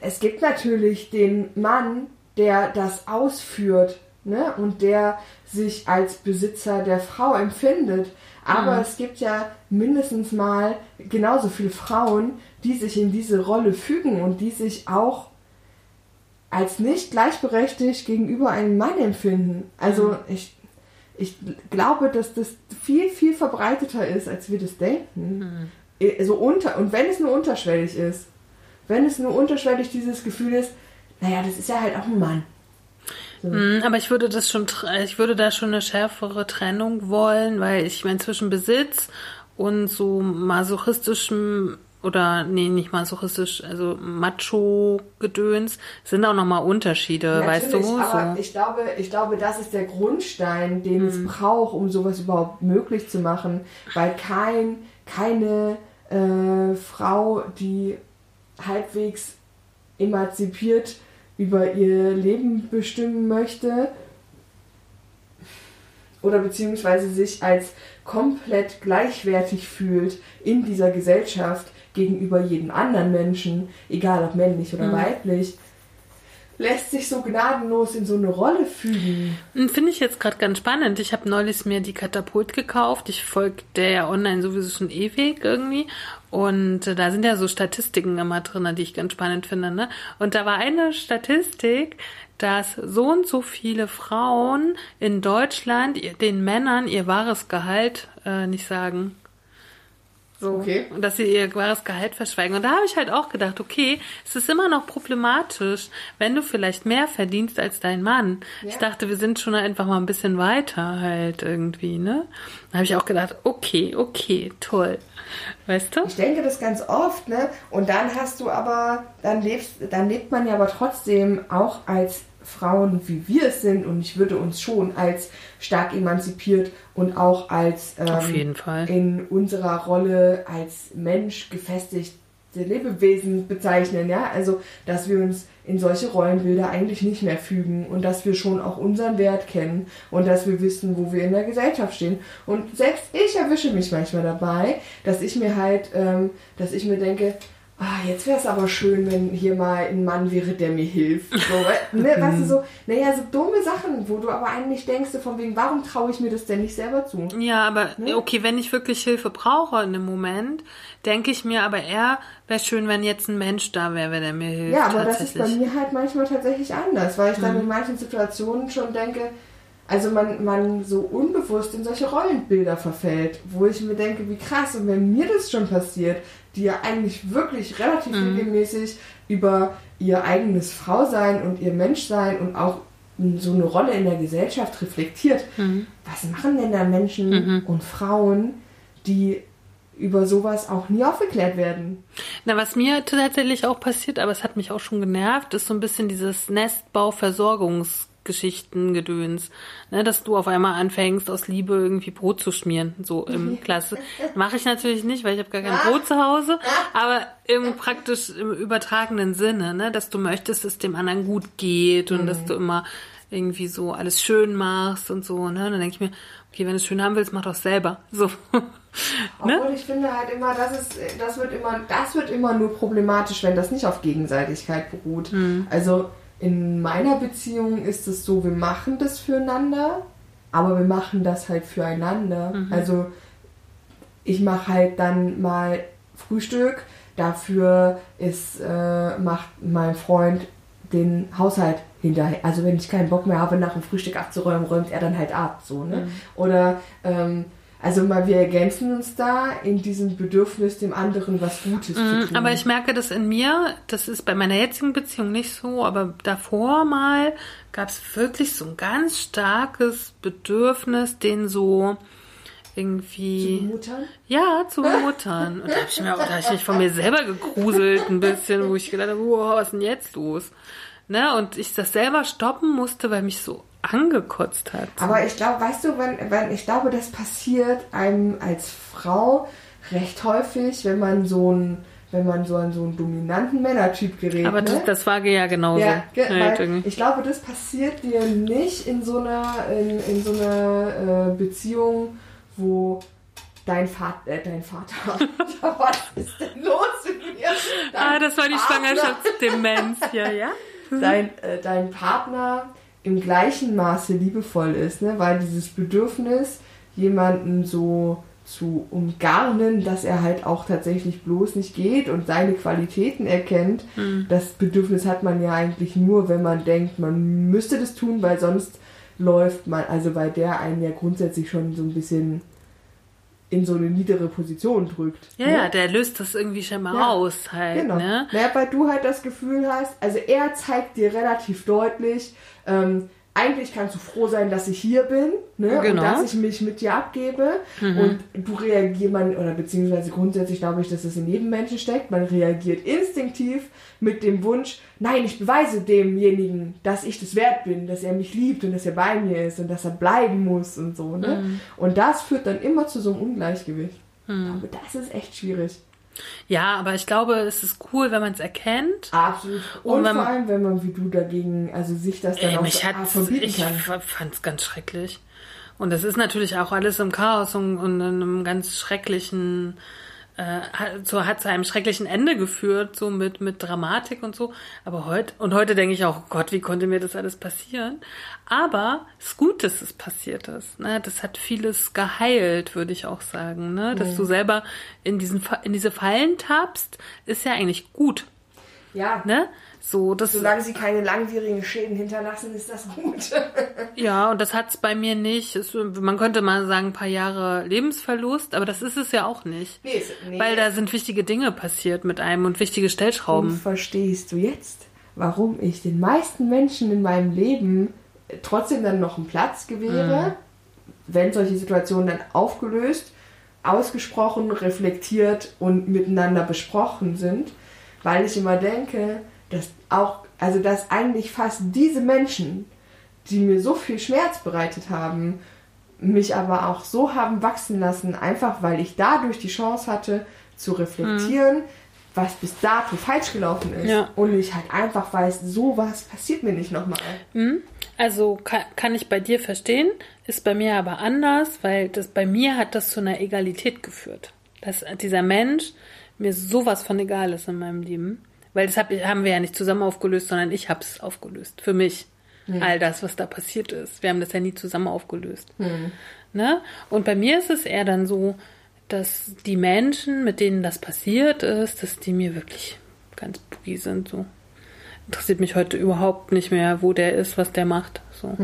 es gibt natürlich den Mann, der das ausführt ne? und der sich als Besitzer der Frau empfindet. Aber mhm. es gibt ja mindestens mal genauso viele Frauen, die sich in diese Rolle fügen und die sich auch als nicht gleichberechtigt gegenüber einem Mann empfinden. Also mhm. ich, ich glaube, dass das viel, viel verbreiteter ist, als wir das denken. Mhm. So unter, und wenn es nur unterschwellig ist, wenn es nur unterschwellig dieses Gefühl ist, naja, das ist ja halt auch ein Mann. So. Mhm, aber ich würde das schon, ich würde da schon eine schärfere Trennung wollen, weil ich meine, zwischen Besitz und so masochistischem oder nee, nicht masochistisch, also Macho-Gedöns, sind auch nochmal Unterschiede, Natürlich, weißt du? Aber so. ich glaube, ich glaube, das ist der Grundstein, den mhm. es braucht, um sowas überhaupt möglich zu machen, weil kein, keine äh, Frau, die halbwegs emanzipiert über ihr Leben bestimmen möchte oder beziehungsweise sich als komplett gleichwertig fühlt in dieser Gesellschaft, gegenüber jedem anderen Menschen, egal ob männlich oder mhm. weiblich, lässt sich so gnadenlos in so eine Rolle fügen. Hm, finde ich jetzt gerade ganz spannend. Ich habe neulich mir die Katapult gekauft. Ich folge der ja online sowieso schon ewig irgendwie. Und äh, da sind ja so Statistiken immer drin, die ich ganz spannend finde. Ne? Und da war eine Statistik, dass so und so viele Frauen in Deutschland den Männern ihr wahres Gehalt äh, nicht sagen So. Okay. Und dass sie ihr wahres Gehalt verschweigen. Und da habe ich halt auch gedacht, okay, es ist immer noch problematisch, wenn du vielleicht mehr verdienst als dein Mann. Ja. Ich dachte, wir sind schon einfach mal ein bisschen weiter halt irgendwie, ne? Da habe ich auch gedacht, okay, okay, toll. Weißt du? Ich denke das ganz oft, ne? Und dann hast du aber, dann lebst, dann lebt man ja aber trotzdem auch als Frauen, wie wir es sind, und ich würde uns schon als stark emanzipiert und auch als ähm, in unserer Rolle als Mensch gefestigte Lebewesen bezeichnen, ja. Also, dass wir uns in solche Rollenbilder eigentlich nicht mehr fügen und dass wir schon auch unseren Wert kennen und dass wir wissen, wo wir in der Gesellschaft stehen. Und selbst ich erwische mich manchmal dabei, dass ich mir halt, ähm, dass ich mir denke, ah, jetzt wäre es aber schön, wenn hier mal ein Mann wäre, der mir hilft. So, ne, weißt du, so, naja, so dumme Sachen, wo du aber eigentlich denkst, von wegen, warum traue ich mir das denn nicht selber zu? Ja, aber ne? okay, wenn ich wirklich Hilfe brauche in dem Moment, denke ich mir aber eher, wäre schön, wenn jetzt ein Mensch da wäre, der mir hilft. Ja, aber das ist bei mir halt manchmal tatsächlich anders, weil ich dann mhm. in manchen Situationen schon denke, also man, man so unbewusst in solche Rollenbilder verfällt, wo ich mir denke, wie krass, und wenn mir das schon passiert, die ja eigentlich wirklich relativ mhm. regelmäßig über ihr eigenes Frausein und ihr Menschsein und auch so eine Rolle in der Gesellschaft reflektiert. Mhm. Was machen denn da Menschen mhm. und Frauen, die über sowas auch nie aufgeklärt werden. Na, was mir tatsächlich auch passiert, aber es hat mich auch schon genervt, ist so ein bisschen dieses Nestbauversorgungs Geschichten, Gedöns, ne, dass du auf einmal anfängst, aus Liebe irgendwie Brot zu schmieren, so im Klasse. Mache ich natürlich nicht, weil ich habe gar kein Brot zu Hause, aber im praktisch im übertragenen Sinne, ne, dass du möchtest, dass es dem anderen gut geht und mhm. dass du immer irgendwie so alles schön machst und so, ne? dann denke ich mir, okay, wenn du es schön haben willst, mach doch selber. So. ne? Obwohl ich finde halt immer, das ist, das wird immer, das wird immer nur problematisch, wenn das nicht auf Gegenseitigkeit beruht. Mhm. Also in meiner Beziehung ist es so, wir machen das füreinander, aber wir machen das halt füreinander. Mhm. Also ich mache halt dann mal Frühstück, dafür ist, äh, macht mein Freund den Haushalt hinterher. Also wenn ich keinen Bock mehr habe, nach dem Frühstück abzuräumen, räumt er dann halt ab. So, ne? Mhm. Oder ähm, also mal, wir ergänzen uns da in diesem Bedürfnis, dem anderen was Gutes mm, zu tun. Aber ich merke das in mir, das ist bei meiner jetzigen Beziehung nicht so, aber davor mal gab es wirklich so ein ganz starkes Bedürfnis, den so irgendwie. Zu Muttern? Ja, zu Muttern. Und da habe ich, mir, da hab ich mich von mir selber gegruselt ein bisschen, wo ich gedacht habe, wow, was ist denn jetzt los? Ne? Und ich das selber stoppen musste, weil mich so angekotzt hat. Aber ich glaube, weißt du, wenn, wenn ich glaube, das passiert einem als Frau recht häufig, wenn man so ein wenn man so an so einen dominanten Männertyp gerät. Aber das, ne? das war ja genauso. Ja, ge halt ich glaube, das passiert dir nicht in so einer, in, in so einer äh, Beziehung, wo dein Vater, äh, dein Vater, was ist denn los mit mir? Dein ah, das war die Schwangerschaftsdemenz hier, ja? Dein, äh, dein Partner im gleichen Maße liebevoll ist, ne? weil dieses Bedürfnis, jemanden so zu umgarnen, dass er halt auch tatsächlich bloß nicht geht und seine Qualitäten erkennt. Mhm. Das Bedürfnis hat man ja eigentlich nur, wenn man denkt, man müsste das tun, weil sonst läuft man, also weil der einen ja grundsätzlich schon so ein bisschen in so eine niedere Position drückt. Ja, ne? ja, der löst das irgendwie schon mal ja, aus halt. Genau. Ne? Naja, weil du halt das Gefühl hast, also er zeigt dir relativ deutlich, ähm, eigentlich kannst du froh sein, dass ich hier bin ne? Genau. und dass ich mich mit dir abgebe. Mhm. Und du reagierst, man, oder beziehungsweise grundsätzlich glaube ich, dass es in jedem Menschen steckt, man reagiert instinktiv mit dem Wunsch, nein, ich beweise demjenigen, dass ich das wert bin, dass er mich liebt und dass er bei mir ist und dass er bleiben muss und so. Ne? Mhm. Und das führt dann immer zu so einem Ungleichgewicht. Mhm. Aber das ist echt schwierig. Ja, aber ich glaube, es ist cool, wenn man es erkennt. Absolut. Und, und vor allem, wenn man wie du dagegen, also sich das dann ey, auch mich verbieten kann. Ich fand es ganz schrecklich. Und das ist natürlich auch alles im Chaos und, und in einem ganz schrecklichen äh, so hat zu einem schrecklichen Ende geführt, so mit, mit Dramatik und so. Aber heute, und heute denke ich auch, Gott, wie konnte mir das alles passieren? Aber es ist gut, dass es passiert ist. Ne? Das hat vieles geheilt, würde ich auch sagen. Ne? Dass mhm. du selber in diesen, in diese Fallen tappst, ist ja eigentlich gut. Ja. Ne? So, das Solange sie keine langwierigen Schäden hinterlassen, ist das gut. ja, und das hat's bei mir nicht. Es, man könnte mal sagen, ein paar Jahre Lebensverlust, aber das ist es ja auch nicht. Nee, nee. Weil da sind wichtige Dinge passiert mit einem und wichtige Und Stellschrauben. verstehst du jetzt, warum ich den meisten Menschen in meinem Leben trotzdem dann noch einen Platz gewähre, wenn solche Situationen dann aufgelöst, ausgesprochen, reflektiert und miteinander besprochen sind, weil ich immer denke, dass auch, also dass eigentlich fast diese Menschen, die mir so viel Schmerz bereitet haben, mich aber auch so haben wachsen lassen, einfach weil ich dadurch die Chance hatte zu reflektieren, was bis dato falsch gelaufen ist. Ja. Und ich halt einfach weiß, sowas passiert mir nicht nochmal. Also kann, kann ich bei dir verstehen, ist bei mir aber anders, weil das bei mir hat das zu einer Egalität geführt. Dass dieser Mensch mir sowas von egal ist in meinem Leben. Weil das hab, haben wir ja nicht zusammen aufgelöst, sondern ich habe es aufgelöst. Für mich. All das, was da passiert ist. Wir haben das ja nie zusammen aufgelöst. Ne? Und bei mir ist es eher dann so, dass die Menschen, mit denen das passiert ist, dass die mir wirklich ganz boogie sind. So. Interessiert mich heute überhaupt nicht mehr, wo der ist, was der macht. So.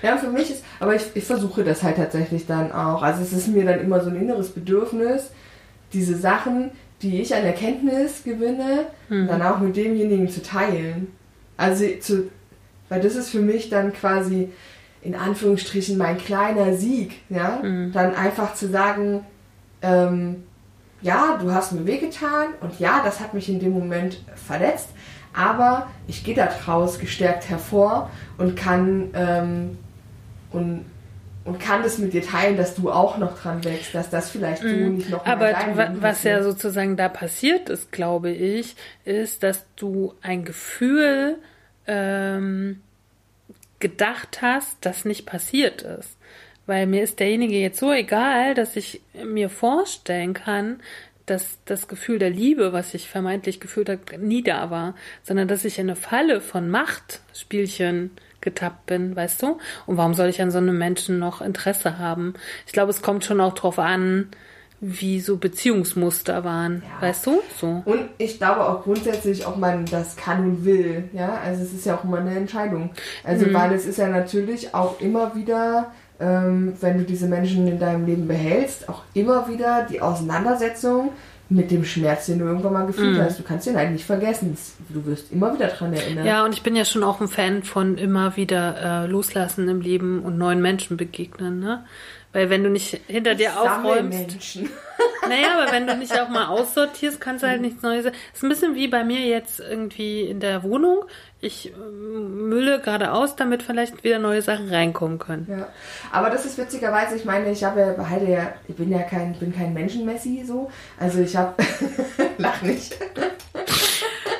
Ja, für mich ist, aber ich, ich versuche das halt tatsächlich dann auch. Also es ist mir dann immer so ein inneres Bedürfnis, diese Sachen, die ich an Erkenntnis gewinne, dann auch mit demjenigen zu teilen. Also zu, weil das ist für mich dann quasi in Anführungsstrichen mein kleiner Sieg, ja, dann einfach zu sagen, ähm, ja, du hast mir wehgetan und ja, das hat mich in dem Moment verletzt, aber ich gehe daraus gestärkt hervor und kann ähm, und, und kann das mit dir teilen, dass du auch noch dran wächst, dass das vielleicht so nicht noch Aber was ja sozusagen da passiert ist, glaube ich, ist, dass du ein Gefühl ähm, gedacht hast, das nicht passiert ist. Weil mir ist derjenige jetzt so egal, dass ich mir vorstellen kann, dass das Gefühl der Liebe, was ich vermeintlich gefühlt habe, nie da war, sondern dass ich in eine Falle von Machtspielchen getappt bin, weißt du? Und warum soll ich an so einem Menschen noch Interesse haben? Ich glaube, es kommt schon auch drauf an, wie so Beziehungsmuster waren, Ja. weißt du? So. Und ich glaube auch grundsätzlich, ob man das kann und will. Ja, also es ist ja auch immer eine Entscheidung. Also weil es ist ja natürlich auch immer wieder, ähm, wenn du diese Menschen in deinem Leben behältst, auch immer wieder die Auseinandersetzung mit dem Schmerz, den du irgendwann mal gefühlt hast. Du kannst den halt nicht vergessen. Es- Du wirst immer wieder dran erinnern. Ja, und ich bin ja schon auch ein Fan von immer wieder äh, loslassen im Leben und neuen Menschen begegnen, ne? Weil wenn du nicht hinter dir aufräumst, Menschen. naja, aber wenn du nicht auch mal aussortierst, kannst du halt nichts Neues. ist ein bisschen wie bei mir jetzt irgendwie in der Wohnung. Ich ähm, mülle gerade aus, damit vielleicht wieder neue Sachen reinkommen können. Ja, aber das ist witzigerweise, ich meine, ich habe ja, behalte ja, ich bin ja kein, bin kein Menschenmessi so. Also ich habe, lach nicht,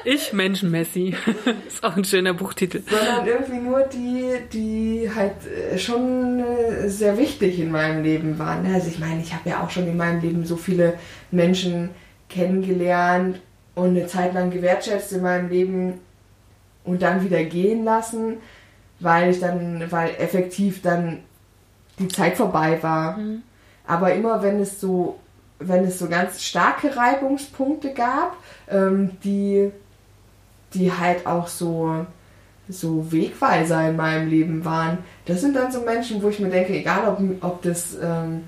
Ich, Menschenmessi. ist auch ein schöner Buchtitel. sondern irgendwie nur die, die halt äh, schon äh, sehr wichtig in meinem Leben waren. Also ich meine, ich habe ja auch schon in meinem Leben so viele Menschen kennengelernt und eine Zeit lang gewertschätzt in meinem Leben und dann wieder gehen lassen, weil ich dann, weil effektiv dann die Zeit vorbei war. Aber immer wenn es so, wenn es so ganz starke Reibungspunkte gab, ähm, die, die halt auch so, so Wegweiser in meinem Leben waren, das sind dann so Menschen, wo ich mir denke, egal ob, ob das, ähm,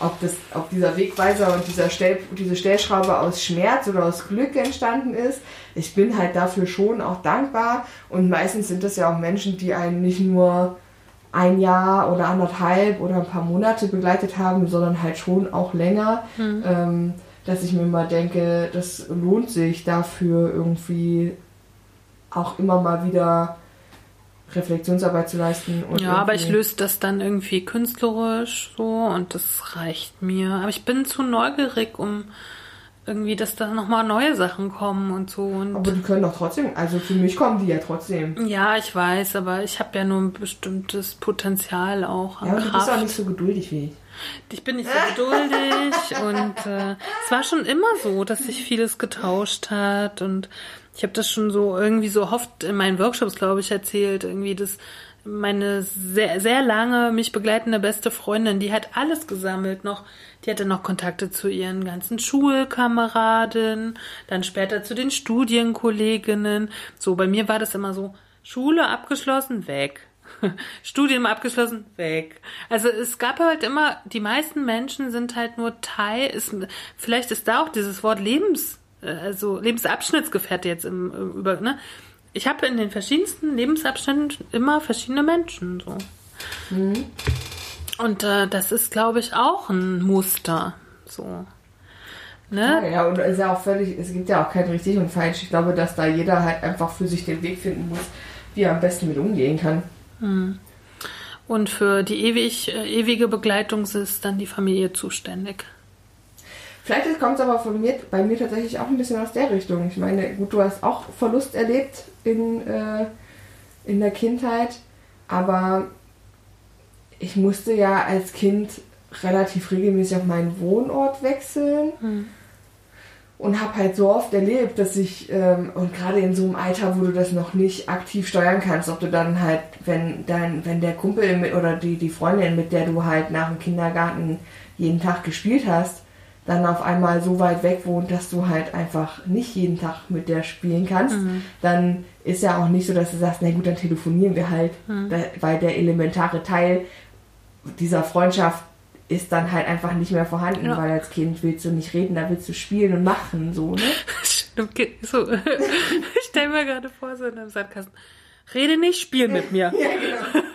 ob das, ob dieser Wegweiser und dieser Stell, diese Stellschraube aus Schmerz oder aus Glück entstanden ist, ich bin halt dafür schon auch dankbar und meistens sind das ja auch Menschen, die einen nicht nur ein Jahr oder anderthalb oder ein paar Monate begleitet haben, sondern halt schon auch länger, ähm, dass ich mir mal denke, das lohnt sich dafür irgendwie auch immer mal wieder Reflexionsarbeit zu leisten. Ja, aber ich löse das dann irgendwie künstlerisch so und das reicht mir. Aber ich bin zu neugierig, um irgendwie, dass da nochmal neue Sachen kommen und so. Und Aber die können doch trotzdem, also für mich kommen die ja trotzdem. ja, ich weiß, aber ich habe ja nur ein bestimmtes Potenzial auch an Ja, aber du bist Kraft. auch nicht so geduldig wie ich. Ich bin nicht so geduldig und äh, es war schon immer so, dass sich vieles getauscht hat und ich habe das schon so irgendwie so oft in meinen Workshops, glaube ich, erzählt, irgendwie, dass meine sehr, sehr lange mich begleitende beste Freundin, die hat alles gesammelt noch. Die hatte noch Kontakte zu ihren ganzen Schulkameraden, dann später zu den Studienkolleginnen. So, bei mir war das immer so, Schule abgeschlossen, weg. Studium abgeschlossen, weg. Also es gab halt immer, die meisten Menschen sind halt nur Teil, ist, vielleicht ist da auch dieses Wort Lebens, äh, also Lebensabschnittsgefährte jetzt im, im über, ne? Ich habe in den verschiedensten Lebensabschnitten immer verschiedene Menschen, so. Mhm. Und äh, das ist, glaube ich, auch ein Muster, so. Ne? Ja, ja, und es ist ja auch völlig, es gibt ja auch kein richtig und falsch. Ich glaube, dass da jeder halt einfach für sich den Weg finden muss, wie er am besten mit umgehen kann. Und für die ewig, äh, ewige Begleitung ist dann die Familie zuständig. Vielleicht kommt es aber von mir, bei mir tatsächlich auch ein bisschen aus der Richtung. Ich meine, gut, du hast auch Verlust erlebt in, äh, in der Kindheit, aber ich musste ja als Kind relativ regelmäßig auf meinen Wohnort wechseln und habe halt so oft erlebt, dass ich, ähm, und gerade in so einem Alter, wo du das noch nicht aktiv steuern kannst, ob du dann halt, wenn dein, wenn der Kumpel mit, oder die, die Freundin, mit der du halt nach dem Kindergarten jeden Tag gespielt hast, dann auf einmal so weit weg wohnt, dass du halt einfach nicht jeden Tag mit der spielen kannst, dann ist ja auch nicht so, dass du sagst, na gut, dann telefonieren wir halt, da, weil der elementare Teil dieser Freundschaft ist dann halt einfach nicht mehr vorhanden, Ja. weil als Kind willst du nicht reden, da willst du spielen und machen, so, ne? So. Ich stelle mir gerade vor, so in einem Sandkasten. Rede nicht, spiel mit mir. Ja, genau.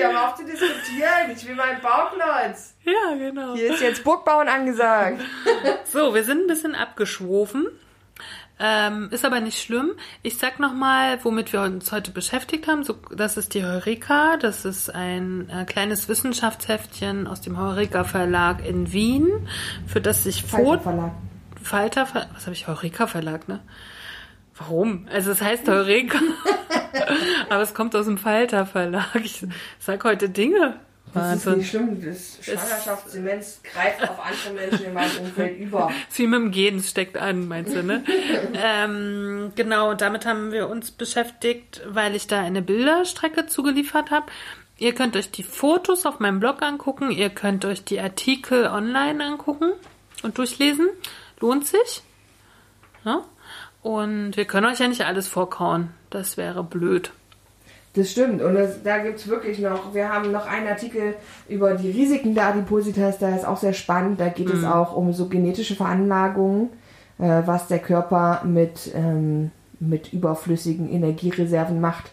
Dir? Hör auf zu diskutieren. Ich will meinen Bauklotz. Ja, genau. Hier ist jetzt Burgbauen angesagt. So, wir sind ein bisschen abgeschwofen. Ähm, ist aber nicht schlimm. Ich sag nochmal, womit wir uns heute beschäftigt haben. So, das ist die Heureka. Das ist ein äh, kleines Wissenschaftsheftchen aus dem Heureka Verlag in Wien, für das sich Foto Verlag. Falter, Ver was habe ich, Heureka Verlag, ne? Warum? Also es heißt Heureka, aber es kommt aus dem Falter Verlag. Ich sag heute Dinge. Das ist Wahnsinn. nicht schlimm. Das Schwangerschaftsdemenz greift auf andere Menschen in meinem Umfeld über. Ist wie mit dem Gehen, es steckt an, meinst du, ne? ähm, genau, damit haben wir uns beschäftigt, weil ich da eine Bilderstrecke zugeliefert habe. Ihr könnt euch die Fotos auf meinem Blog angucken, ihr könnt euch die Artikel online angucken und durchlesen. Lohnt sich. Ja? Und wir können euch ja nicht alles vorkauen. Das wäre blöd. Das stimmt. Und das, da gibt's wirklich noch, wir haben noch einen Artikel über die Risiken der Adipositas, der ist auch sehr spannend. Da geht es auch um so genetische Veranlagungen, äh, was der Körper mit, ähm, mit überflüssigen Energiereserven macht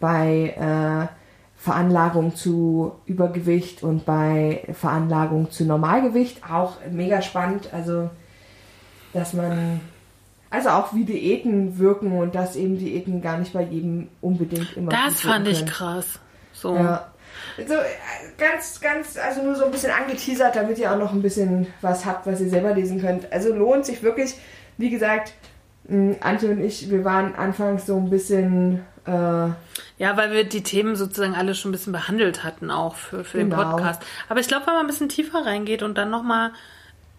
bei äh, Veranlagung zu Übergewicht und bei Veranlagung zu Normalgewicht. Auch mega spannend. Also, dass man also auch wie Diäten wirken und dass eben Diäten gar nicht bei jedem unbedingt immer Das fand ich können. krass. So. Ja. So, äh, ganz, ganz, also nur so ein bisschen angeteasert, damit ihr auch noch ein bisschen was habt, was ihr selber lesen könnt. Also lohnt sich wirklich, wie gesagt, Antje und ich, wir waren anfangs so ein bisschen, äh, Ja, weil wir die Themen sozusagen alle schon ein bisschen behandelt hatten, auch für, für den Genau. Podcast. Aber ich glaube, wenn man ein bisschen tiefer reingeht und dann nochmal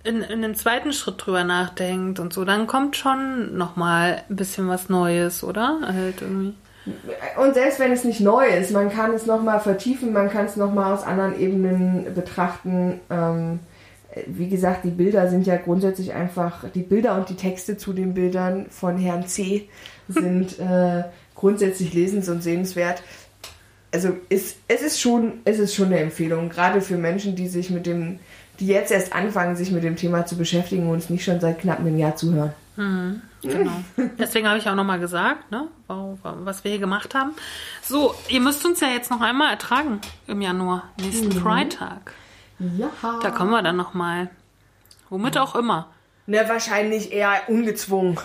in, in einem zweiten Schritt drüber nachdenkt und so, dann kommt schon nochmal ein bisschen was Neues, oder? Halt irgendwie. und selbst wenn es nicht neu ist, man kann es nochmal vertiefen, man kann es nochmal aus anderen Ebenen betrachten. Ähm, wie gesagt, die Bilder sind ja grundsätzlich einfach, die Bilder und die Texte zu den Bildern von Herrn C. sind äh, grundsätzlich lesens- und sehenswert. Also ist, es ist schon, es ist schon eine Empfehlung, gerade für Menschen, die sich mit dem, die jetzt erst anfangen, sich mit dem Thema zu beschäftigen und uns nicht schon seit knapp einem Jahr zuhören. Genau. Deswegen habe ich auch nochmal gesagt, ne, wa- wa- was wir hier gemacht haben. So, ihr müsst uns ja jetzt noch einmal ertragen im Januar, nächsten Freitag. Ja. Da kommen wir dann nochmal. Womit auch immer. Ne, wahrscheinlich eher ungezwungen.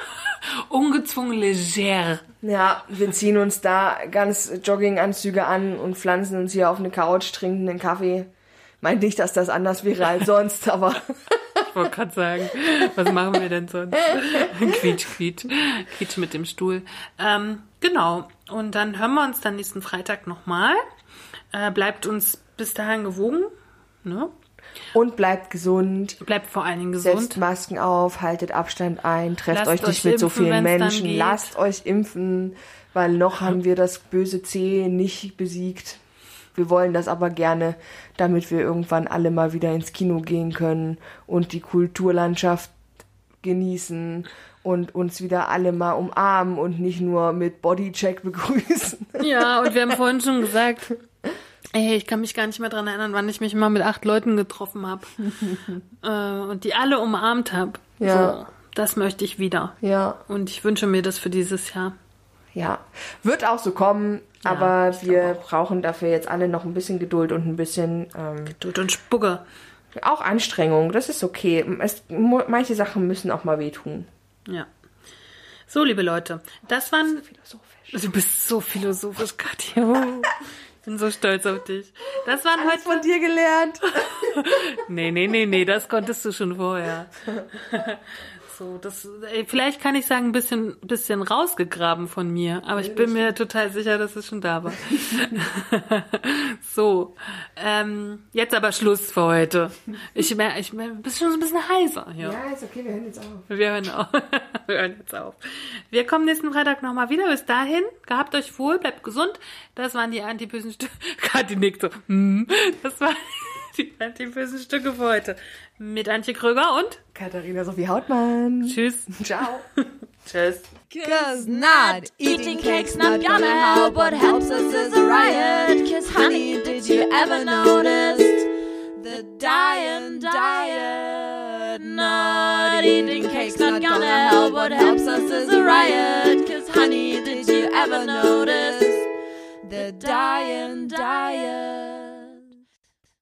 Ungezwungen leger. Ja, wir ziehen uns da ganz Jogginganzüge an und pflanzen uns hier auf eine Couch, trinken einen Kaffee. Meint nicht, dass das anders wäre als sonst, aber Ich wollte gerade sagen, was machen wir denn sonst? quietsch, quietsch, quietsch mit dem Stuhl. Ähm, genau. Und dann hören wir uns dann nächsten Freitag nochmal. Äh, bleibt uns bis dahin gewogen. Ne? und bleibt gesund. Bleibt vor allen Dingen gesund. Setzt Masken auf, haltet Abstand ein, trefft Lasst euch nicht euch mit so impfen, vielen wenn's dann Menschen, lasst euch impfen, weil noch haben wir das böse C nicht besiegt. Wir wollen das aber gerne, damit wir irgendwann alle mal wieder ins Kino gehen können und die Kulturlandschaft genießen und uns wieder alle mal umarmen und nicht nur mit Bodycheck begrüßen. Ja, und wir haben vorhin schon gesagt, ey, ich kann mich gar nicht mehr dran erinnern, wann ich mich mal mit acht Leuten getroffen habe äh, und die alle umarmt habe. Ja. So, das möchte ich wieder. Ja, Und ich wünsche mir das für dieses Jahr. ja. Wird auch so kommen, aber wir brauchen dafür jetzt alle noch ein bisschen Geduld und ein bisschen ähm, Tut und Spucke. auch Anstrengung. Das ist okay. Es, manche Sachen müssen auch mal wehtun. Ja. So, liebe Leute, das waren. Philosophisch. Du bist so philosophisch, Katja. Ich bin so stolz auf dich. Das waren heute. Von dir gelernt. Nee, nee, nee, nee, das konntest du schon vorher. So, das, ey, vielleicht kann ich sagen, ein bisschen, bisschen rausgegraben von mir, aber ich bin mir total sicher, dass es schon da war. so, ähm, jetzt aber Schluss für heute. Ich mer, ich mer, bist schon so ein bisschen heiser hier. Ja, ist okay, wir hören jetzt auf. Wir hören auf. Wir hören jetzt auf. Wir kommen nächsten Freitag nochmal wieder. Bis dahin, gehabt euch wohl, bleibt gesund. Das waren die antibösen Stücke. Kathi nickt so. hm. Das waren die antibösen Stücke für heute. Mit Antje Kröger und Katharina Sophie Hautmann. tschüss. Ciao. Tschüss. Cause not eating cake's not gonna help. What helps us is a riot. Cause honey, did you ever notice the dying diet? Not eating cake's not gonna help. What helps us is a riot. Cause honey, did you ever notice the dying diet?